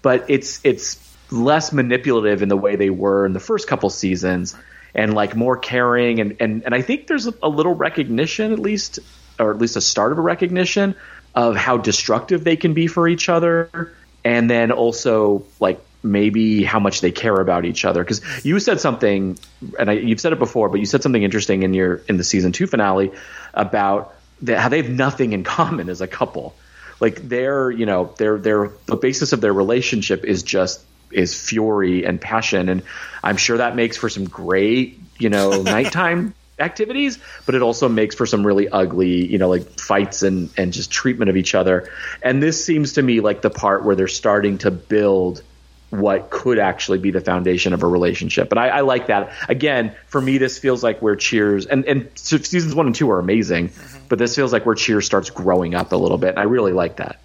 But it's, it's less manipulative in the way they were in the first couple seasons and like more caring and and, and I think there's a, little recognition at least or at least a start of a recognition of how destructive they can be for each other and then also like maybe how much they care about each other. Because you said something and I, you've said it before but you said something interesting in your in the season 2 finale about how they have nothing in common as a couple. Like their you know their their the basis of their relationship is just is fury and passion and i'm sure that makes for some great you know nighttime activities, but it also makes for some really ugly, you know, like fights and and just treatment of each other. And this seems to me like the part where they're starting to build what could actually be the foundation of a relationship. But I, I like that. Again, for me, this feels like where Cheers and and seasons one and two are amazing, mm-hmm. but this feels like where Cheers starts growing up a little bit. And I really like that.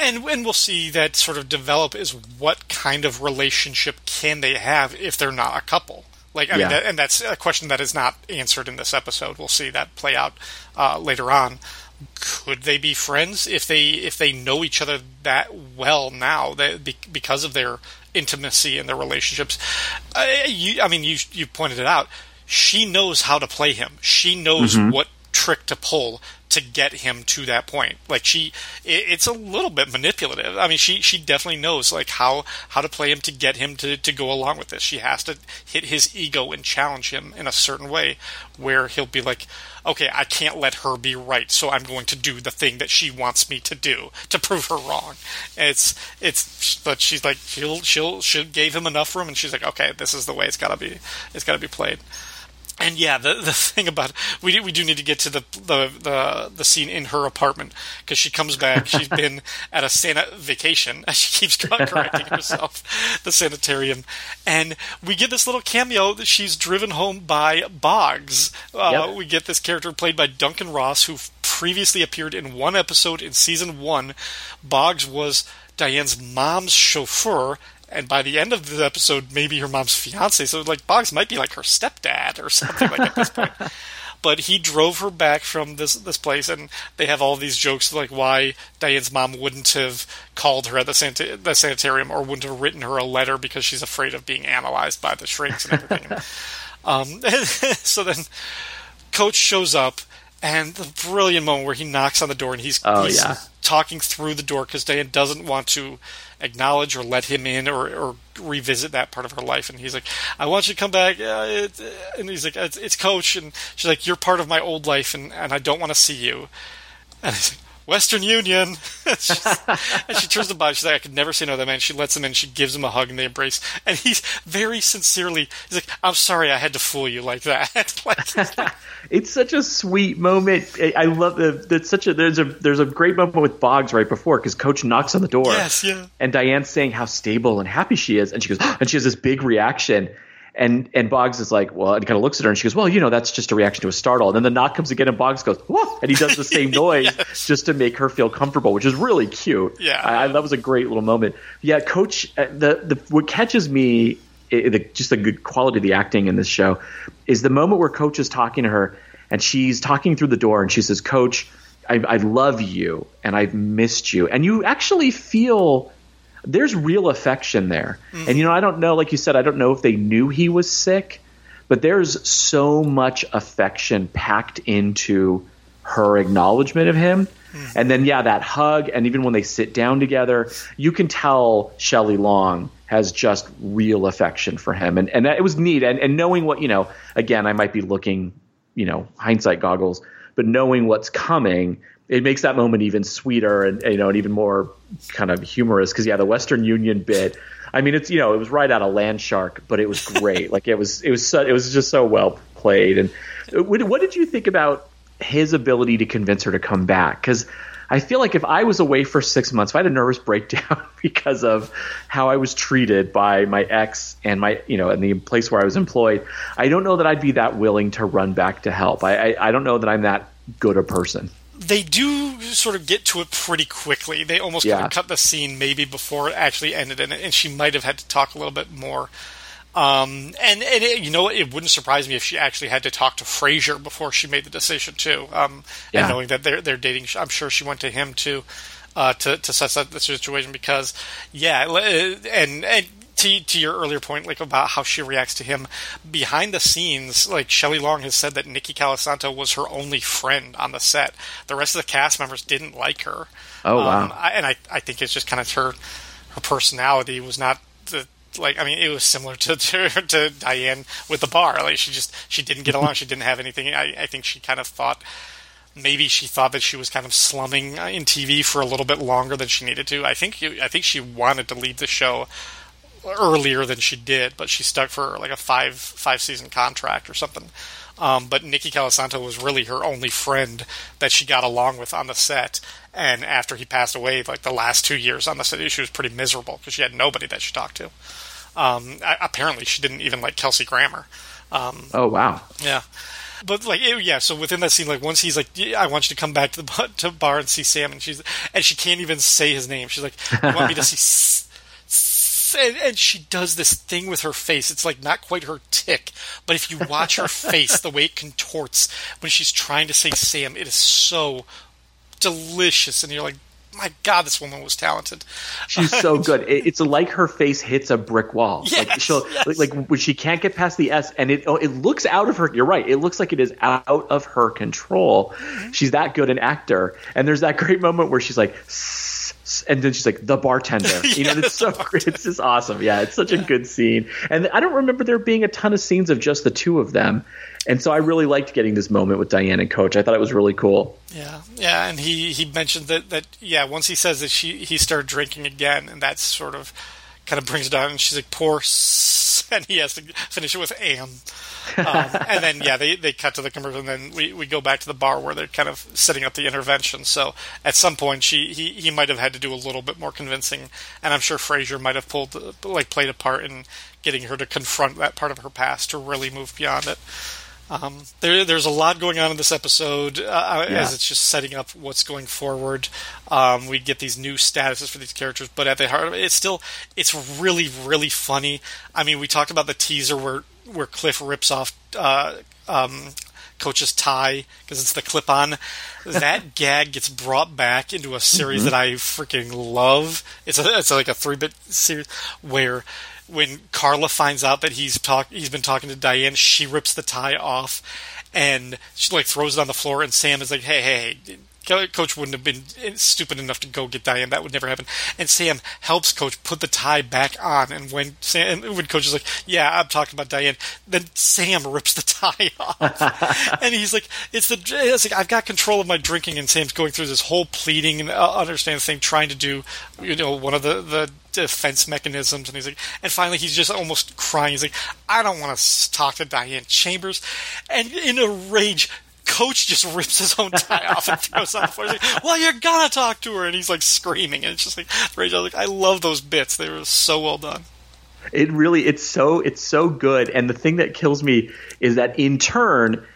And and we'll see that sort of develop is what kind of relationship can they have if they're not a couple. Like, I yeah. mean, that, and that's a question that is not answered in this episode. We'll see that play out uh, later on. Could they be friends if they if they know each other that well now that because of their intimacy and their relationships? Uh, you, I mean, you you pointed it out. She knows how to play him. She knows mm-hmm. what trick to pull to get him to that point. Like she, it, it's a little bit manipulative. I mean, she she definitely knows like how how to play him to get him to to go along with this. She has to hit his ego and challenge him in a certain way, where he'll be like, okay, I can't let her be right, so I'm going to do the thing that she wants me to do to prove her wrong. It's it's, but she's like she'll she'll she gave him enough room, and she's like, okay, this is the way it's gotta be. It's gotta be played. And yeah, the the thing about we do, we do need to get to the the the, the scene in her apartment because she comes back. She's been at a Santa vacation. She keeps correcting herself. The sanitarium, and we get this little cameo that she's driven home by Boggs. Uh, yep. We get this character played by Duncan Ross, who previously appeared in one episode in season one. Boggs was Diane's mom's chauffeur and by the end of the episode, maybe her mom's fiance. So like Boggs might be like her stepdad or something like at this point. But he drove her back from this this place, and they have all these jokes like why Diane's mom wouldn't have called her at the, sanita- the sanitarium or wouldn't have written her a letter because she's afraid of being analyzed by the shrinks and everything. um, so then Coach shows up, and the brilliant moment where he knocks on the door and he's, oh, he's yeah. talking through the door because Diane doesn't want to acknowledge or let him in or, or revisit that part of her life. And he's like, I want you to come back. And he's like, it's, it's, Coach. And she's like, You're part of my old life, and, and I don't want to see you. And he's like, Western Union. and she turns to Bob. She's like, I could never say no to that man. She lets him in. She gives him a hug, and they embrace. And he's very sincerely. He's like, I'm sorry, I had to fool you like that. like, it's such a sweet moment. I love the. That's such a. There's a. There's a great moment with Boggs right before because Coach knocks on the door. Yes, yeah. And Diane's saying how stable and happy she is, and she goes, and she has this big reaction. And and Boggs is like, well, and kind of looks at her and she goes, well, you know, that's just a reaction to a startle. And then the knock comes again and Boggs goes, whoa, and he does the same noise yes. just to make her feel comfortable, which is really cute. Yeah, I, I, that was a great little moment. Yeah, Coach, uh, the the what catches me, it, the, just the good quality of the acting in this show, is the moment where Coach is talking to her and she's talking through the door and she says, Coach, I, I love you and I've missed you, and you actually feel there's real affection there. Mm-hmm. And you know, I don't know, like you said, I don't know if they knew he was sick, but there's so much affection packed into her acknowledgement of him. Mm-hmm. And then yeah, that hug and even when they sit down together, you can tell Shelley Long has just real affection for him. And and it was neat and, and knowing what, you know, again, I might be looking, you know, hindsight goggles, but knowing what's coming, it makes that moment even sweeter and you know and even more kind of humorous. Because yeah the Western Union bit I mean it's you know it was right out of Land Shark but it was great. Like it was it was so, it was just so well played. And what, did you think about his ability to convince her to come back? Because I feel like if I was away for six months, if I had a nervous breakdown because of how I was treated by my ex and my, you know, in the place where I was employed, I don't know that I'd be that willing to run back to help. I, I, I don't know that I'm that good a person they do sort of get to it pretty quickly. They almost yeah. kind of cut the scene maybe before it actually ended, and, and she might have had to talk a little bit more. Um, and and it, you know, it wouldn't surprise me if she actually had to talk to Frasier before she made the decision too. Um, yeah. And knowing that they're they're dating, I'm sure she went to him too. Uh, to to suss out the situation because yeah and and to to your earlier point, like about how she reacts to him behind the scenes, like Shelley Long has said that Nikki Colasanto was her only friend on the set. The rest of the cast members didn't like her. Oh wow! Um, I, and I I think it's just kind of her her personality was not the like I mean it was similar to, to, to Diane with the bar. Like she just she didn't get along. she didn't have anything. I, I think she kind of thought maybe she thought that she was kind of slumming in TV for a little bit longer than she needed to. I think I think she wanted to leave the show earlier than she did, but she stuck for like a five five season contract or something. Um, but Nikki Colasanto was really her only friend that she got along with on the set. And after he passed away, like the last two years on the set, she was pretty miserable because she had nobody that she talked to. Um, I, apparently, she didn't even like Kelsey Grammer. Um, oh wow! Yeah, but like it, yeah. So within that scene, like once he's like, yeah, "I want you to come back to the bar, to bar and see Sam," and she's and she can't even say his name. She's like, "You want me to see?" S- s-? And, and she does this thing with her face. It's like not quite her tick, but if you watch her face, the way it contorts when she's trying to say Sam, it is so delicious. And you're like, my God, this woman was talented. She's so good. It's like her face hits a brick wall. Yes, like she'll yes. like when she can't get past the S, and it oh, it looks out of her. You're right. It looks like it is out of her control. Mm-hmm. She's that good an actor, and there's that great moment where she's like. And then she's like the bartender, you know. It's so great. It's just awesome. Yeah, it's such a good scene. And I don't remember there being a ton of scenes of just the two of them. And so I really liked getting this moment with Diane and Coach. I thought it was really cool. Yeah, yeah, and he, he mentioned that, that yeah, once he says that she he started drinking again, and that's sort of kind of brings it down, and she's like poor, s-, and he has to finish it with am, um, and then yeah, they they cut to the commercial, and then we, we go back to the bar where they're kind of setting up the intervention. So at some point, she he, he might have had to do a little bit more convincing, and I'm sure Frasier might have pulled like played a part in getting her to confront that part of her past to really move beyond it. Um, there, there's a lot going on in this episode uh, Yeah. as it's just setting up what's going forward. Um, we get these new statuses for these characters, but at the heart of it, it's still it's really really funny. I mean, we talked about the teaser where where Cliff rips off uh, um, Coach's tie because it's the clip on. That gag gets brought back into a series that I freaking love. It's a, it's like a three bit series where when Carla finds out that he's talk he's been talking to Diane, she rips the tie off and she like throws it on the floor and Sam is like, "Hey, hey, hey Coach wouldn't have been stupid enough to go get Diane. That would never happen." And Sam helps Coach put the tie back on. And when Sam, when Coach is like, "Yeah, I'm talking about Diane," then Sam rips the tie off, and he's like, "It's the it's like I've got control of my drinking." And Sam's going through this whole pleading and uh, understand thing, trying to do you know one of the the defense mechanisms, and he's like, and finally he's just almost crying. He's like, "I don't want to talk to Diane Chambers," and in a rage. Coach just rips his own tie off and throws on the floor. Like, "Well, you're gonna talk to her," and he's like screaming, and it's just like rage. I like, I love those bits; they were so well done. It really it's so it's so good and the thing that kills me is that in turn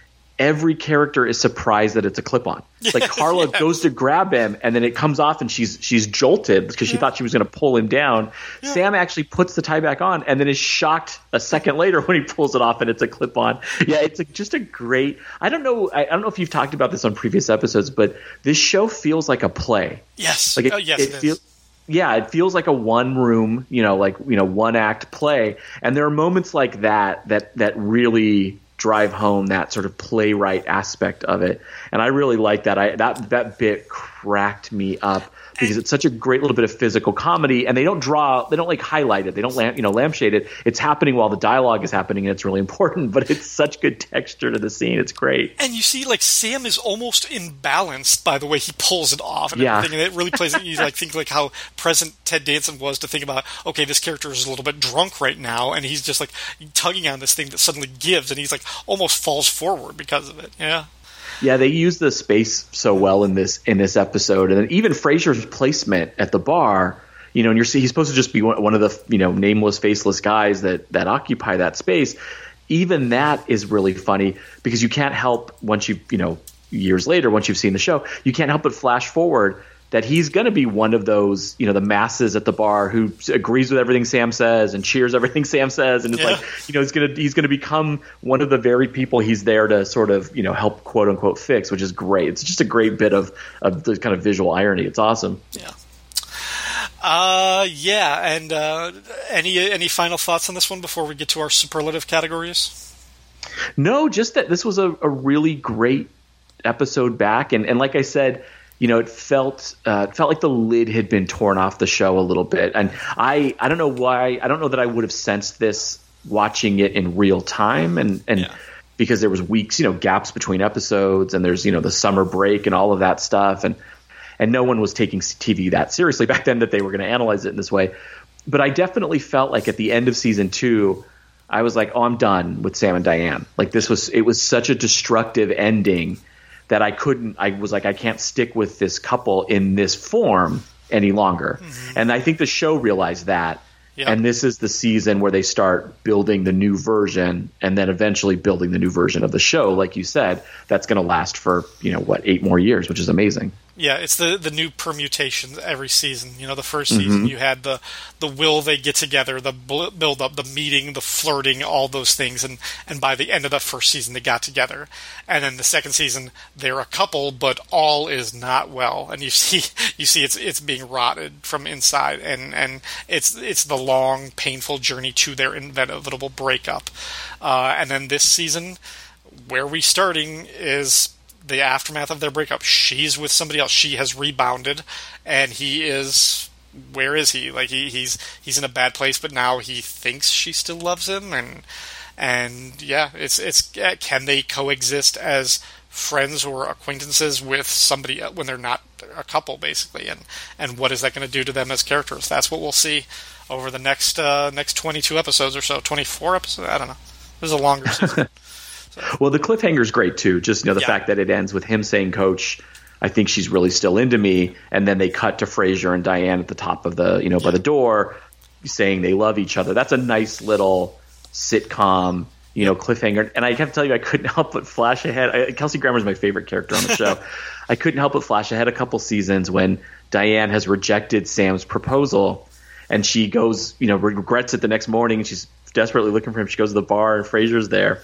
every character is surprised that it's a clip-on. Like Carla Yes. goes to grab him and then it comes off and she's she's jolted because she thought she was going to pull him down. Sam actually puts the tie back on and then is shocked a second later when he pulls it off and it's a clip-on. Yeah, it's a, just a great I don't know I, I don't know if you've talked about this on previous episodes but this show feels like a play. Yes, Like it, oh, yes, it it feels yeah, it feels like a one room, you know, like you know, one act play. And there are moments like that that that really drive home that sort of playwright aspect of it. And I really like that. I that that bit cracked me up because it's such a great little bit of physical comedy and they don't draw they don't like highlight it. They don't lamp, you know, lampshade it. It's happening while the dialogue is happening and it's really important, but it's such good texture to the scene. It's great. And you see, like Sam is almost imbalanced by the way he pulls it off and Yeah. everything, and it really plays. You like think like how present Ted Danson was to think about. Okay, this character is a little bit drunk right now, and he's just like tugging on this thing that suddenly gives, and he's like almost falls forward because of it. Yeah, Yeah, they use the space so well in this in this episode, and even Frasier's placement at the bar. You know, and you're he's supposed to just be one of the you know nameless, faceless guys that that occupy that space. Even that is really funny because you can't help once you you know years later once you've seen the show, you can't help but flash forward that he's going to be one of those you know the masses at the bar who agrees with everything Sam says and cheers everything Sam says, and it's Yeah. like you know he's gonna he's gonna become one of the very people he's there to sort of you know help quote unquote fix, which is great. It's just a great bit of of the kind of visual irony. It's awesome. yeah. Uh, yeah, and uh, any any final thoughts on this one before we get to our superlative categories? No, just that this was a, a really great episode back, and and like I said. You know, it felt uh, it felt like the lid had been torn off the show a little bit, and I I don't know why I don't know that I would have sensed this watching it in real time, and and Yeah. because there was weeks, you know, gaps between episodes, and there's you know the summer break and all of that stuff, and and no one was taking TV that seriously back then that they were going to analyze it in this way. but I definitely felt like at the end of season two, I was like, oh, I'm done with Sam and Diane. Like this was it was such a destructive ending that I couldn't. I was like, I can't stick with this couple in this form any longer. Mm-hmm. And I think the show realized that. Yep. And this is the season where they start building the new version and then eventually building the new version of the show, like you said, that's going to last for, you know, what, eight more years, which is amazing. Yeah, it's the the new permutations every season. You know, the 1st season mm-hmm. you had the the will they get together, the build up, the meeting, the flirting, all those things, and and by the end of the first season they got together, and then the second season they're a couple, but all is not well, and you see you see it's it's being rotted from inside, and and it's it's the long painful journey to their inevitable breakup, uh, and then this season where we starting is the aftermath of their breakup. She's with somebody else. She has rebounded, and he is. Where is he? Like he, he's he's in a bad place, but now he thinks she still loves him, and and yeah, it's it's can they coexist as friends or acquaintances with somebody when they're not a couple, basically, and and what is that going to do to them as characters? That's what we'll see over the next uh, next twenty two episodes or so, twenty four episodes. I don't know. This is a longer season. Well, the cliffhanger is great too. Just you know the yeah. fact that it ends with him saying, "Coach, I think she's really still into me," and then they cut to Frasier and Diane at the top of the you know by the door, saying they love each other. That's a nice little sitcom you know, cliffhanger. And I have to tell you, I couldn't help but flash ahead. I, Kelsey Grammer is my favorite character on the show. I couldn't help but flash ahead a couple seasons when Diane has rejected Sam's proposal, and she goes, you know, regrets it the next morning, and she's desperately looking for him. She goes to the bar, and Frasier's there,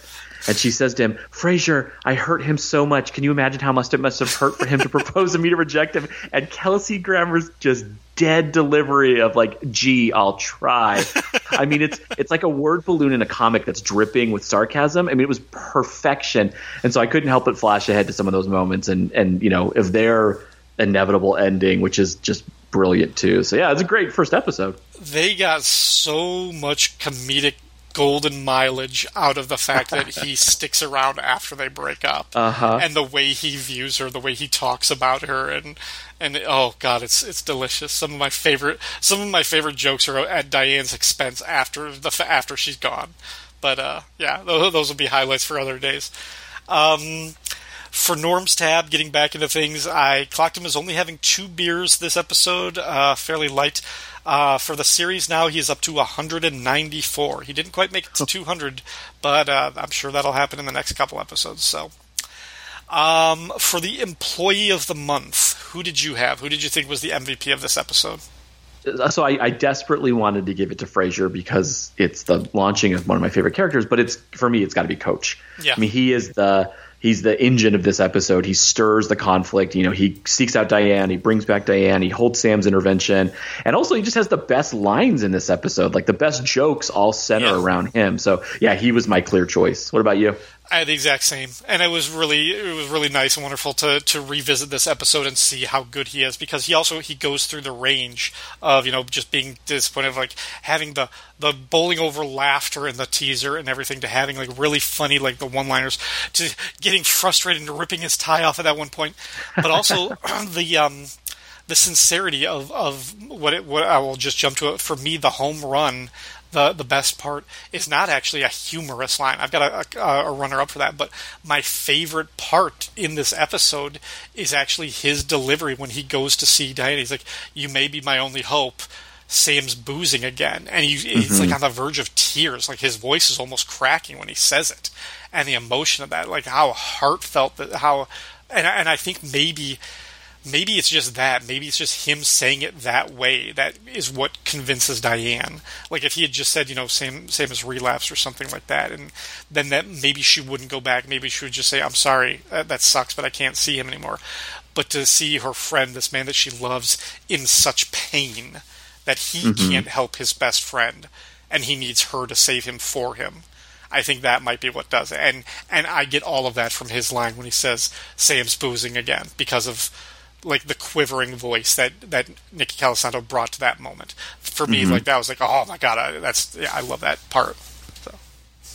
and she says to him, Frasier, I hurt him so much. Can you imagine how much it must have hurt for him to propose and me to reject him? And Kelsey Grammer's just dead delivery of like, gee, I'll try. I mean, it's it's like a word balloon in a comic that's dripping with sarcasm. I mean, it was perfection. And so I couldn't help but flash ahead to some of those moments and and you know, of their inevitable ending, which is just brilliant too. So yeah, it's a great first episode. They got so much comedic golden mileage out of the fact that he sticks around after they break up, uh-huh. and the way he views her, the way he talks about her, and and oh god, it's it's delicious. Some of my favorite some of my favorite jokes are at Diane's expense after the after she's gone. But uh, yeah, those, those will be highlights for other days. Um, for Norm's tab, getting back into things, I clocked him as only having two beers this episode, uh, fairly light. Uh, for the series now, he's up to 194. He didn't quite make it to 200, but uh, I'm sure that'll happen in the next couple episodes. So, um, for the employee of the month, who did you have? Who did you think was the MVP of this episode? Uh, so I, I, desperately wanted to give it to Frasier because it's the launching of one of my favorite characters, but it's for me, it's got to be Coach. Yeah. I mean, he is the he's the engine of this episode. He stirs the conflict. You know, he seeks out Diane. He brings back Diane. He holds Sam's intervention, and also he just has the best lines in this episode. Like the best jokes all center yeah. around him. So yeah, he was my clear choice. What about you? I had the exact same, and it was really it was really nice and wonderful to to revisit this episode and see how good he is because he also he goes through the range of you know just being disappointed, of like having the the bowling over laughter and the teaser and everything to having like really funny like the one liners to getting frustrated and ripping his tie off at that one point, but also the um the sincerity of of what it what I will just jump to it. For me the home run the the best part is not actually a humorous line. I've got a, a, a runner up for that, but my favorite part in this episode is actually his delivery when he goes to see Diane. He's like, "You may be my only hope." Sam's boozing again, and he, mm-hmm. he's like mm-hmm. on the verge of tears. Like his voice is almost cracking when he says it, and the emotion of that, like how heartfelt that, how, and and I think maybe maybe it's just that. Maybe it's just him saying it that way. That is what convinces Diane. Like if he had just said, you know, same same as relapse or something like that, and then that maybe she wouldn't go back. Maybe she would just say, "I'm sorry, that, that sucks, but I can't see him anymore." But to see her friend, this man that she loves, in such pain that he mm-hmm. can't help his best friend, and he needs her to save him for him. I think that might be what does it. And and I get all of that from his line when he says Sam's boozing again because of like the quivering voice that that Nicky Colasanto brought to that moment. For me, mm-hmm. like that was like, oh my god, I, that's yeah, I love that part. So.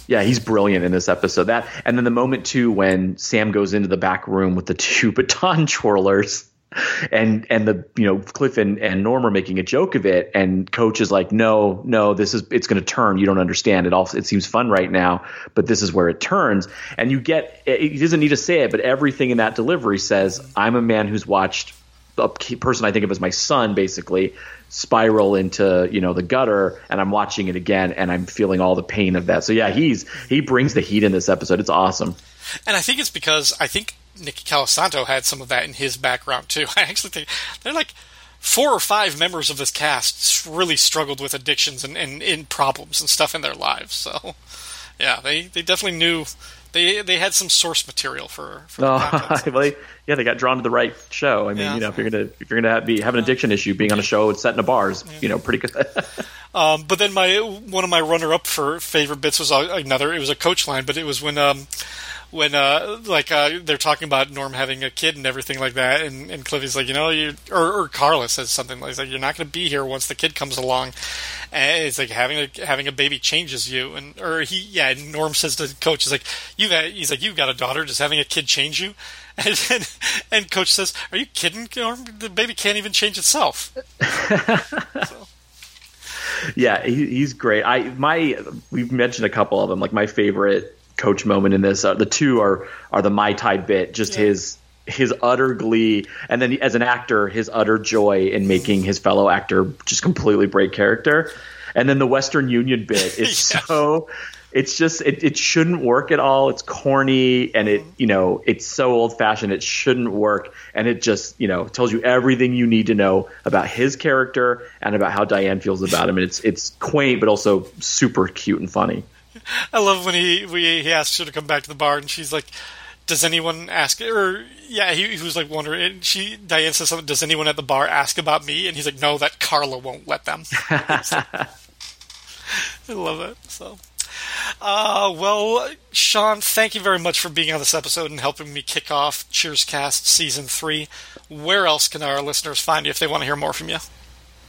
Yeah, he's brilliant in this episode. That and then the moment too when Sam goes into the back room with the two baton twirlers. And and the you know Cliff and, and Norm are making a joke of it, and Coach is like, no, no, this is it's going to turn. You don't understand. It all it seems fun right now, but this is where it turns. And you get he doesn't need to say it, but everything in that delivery says, I'm a man who's watched a person I think of as my son, basically spiral into you know the gutter, and I'm watching it again, and I'm feeling all the pain of that. So yeah, he's he brings the heat in this episode. It's awesome. And I think it's because I think Nicky Colasanto had some of that in his background too. I actually think they're like four or five members of this cast really struggled with addictions and, and, and problems and stuff in their lives. So yeah, they, they definitely knew they they had some source material for. for oh, well, they, yeah, they got drawn to the right show. I mean, yeah. you know, if you're gonna if you're gonna have, be have an addiction issue, being on a show set in a bars, yeah. you know, pretty good. um, but then my one of my runner up for favorite bits was another. It was a coach line, but it was when um, when uh like uh they're talking about Norm having a kid and everything like that and, and Cliffy's like, you know, you or, or Carla says something like you're not gonna be here once the kid comes along and it's like having a having a baby changes you and or he yeah, Norm says to coach, he's like, You got he's like, You've got a daughter, does having a kid change you? And, and, and coach says, Are you kidding, Norm? The baby can't even change itself. so yeah, he, he's great. I my we've mentioned a couple of them. Like my favorite coach moment in this. Uh, the two are are the Mai Tai bit, just yeah. his his utter glee, and then as an actor, his utter joy in making his fellow actor just completely break character. And then the Western Union bit is so it's just it, it shouldn't work at all. It's corny and it you know it's so old fashioned. It shouldn't work, and it just you know tells you everything you need to know about his character and about how Diane feels about him. And it's it's quaint but also super cute and funny. I love when he we, he asks her to come back to the bar, and she's like, "Does anyone ask?" Or yeah, he, he was like wondering. And she Diane says something. Does anyone at the bar ask about me? And he's like, "No, that Carla won't let them." I love it. So. Uh, well, Sean, thank you very much for being on this episode and helping me kick off Cheers Cast Season 3. Where else can our listeners find you if they want to hear more from you?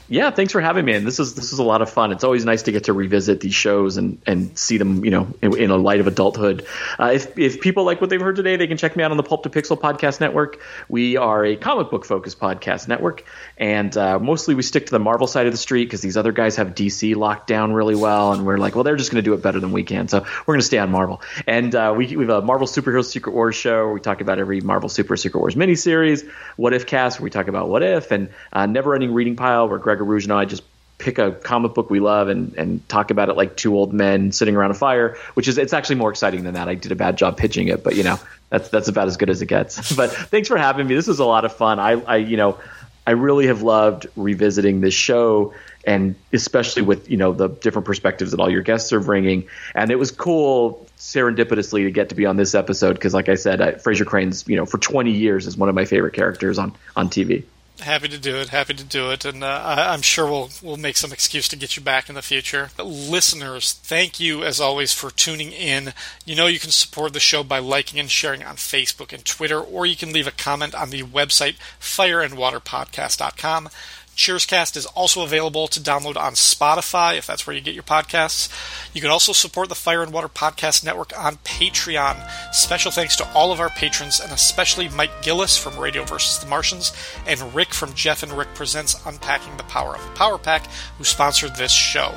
Yeah, thanks for having me. And this is this is a lot of fun. It's always nice to get to revisit these shows and, and see them, you know, in, in a light of adulthood. Uh, if if people like what they've heard today, they can check me out on the Pulp to Pixel podcast network. We are a comic book focused podcast network, and uh, mostly we stick to the Marvel side of the street because these other guys have DC locked down really well, and we're like, well, they're just going to do it better than we can, so we're going to stay on Marvel. And uh, we we have a Marvel Superhero Secret Wars show where we talk about every Marvel Super Secret Wars miniseries. What If Cast where we talk about What If, and uh, Never Ending Reading Pile where Gregor Rouge and I just pick a comic book we love and, and talk about it like two old men sitting around a fire, which is it's actually more exciting than that. I did a bad job pitching it, but you know that's that's about as good as it gets. but thanks for having me. This was a lot of fun. I, I you know I really have loved revisiting this show and especially with you know the different perspectives that all your guests are bringing. And it was cool serendipitously to get to be on this episode because, like I said, I, Frasier Crane's you know for 20 years is one of my favorite characters on on TV. Happy to do it. Happy to do it, and uh, I, am sure we'll we'll make some excuse to get you back in the future. But listeners, thank you as always for tuning in. You know you can support the show by liking and sharing on Facebook and Twitter, or you can leave a comment on the website fireandwaterpodcast.com. Cheerscast is also available to download on Spotify if that's where you get your podcasts. You can also support the Fire and Water Podcast Network on Patreon. Special thanks to all of our patrons and especially Mike Gillis from Radio versus the Martians and Rick from Jeff and Rick Presents Unpacking the Power of the Power Pack who sponsored this show.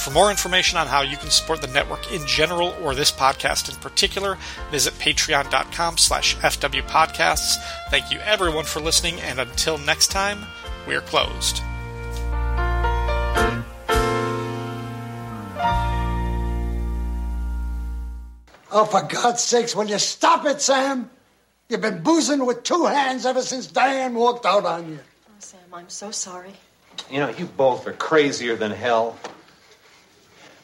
For more information on how you can support the network in general or this podcast in particular, visit patreon.com slash fwpodcasts. Thank you everyone for listening and until next time, we're closed. Oh, for God's sakes, will you stop it, Sam? You've been boozing with two hands ever since Diane walked out on you. Oh, Sam, I'm so sorry. You know, you both are crazier than hell.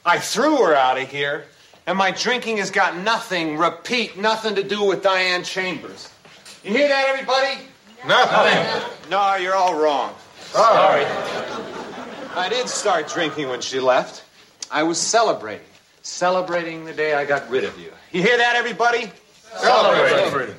I threw her out of here, and my drinking has got nothing, repeat, nothing to do with Diane Chambers. You hear that, everybody? Nothing. No, you're all wrong. Oh. Sorry. I did start drinking when she left. I was celebrating. Celebrating the day I got rid of you. You hear that, everybody? Celebrating.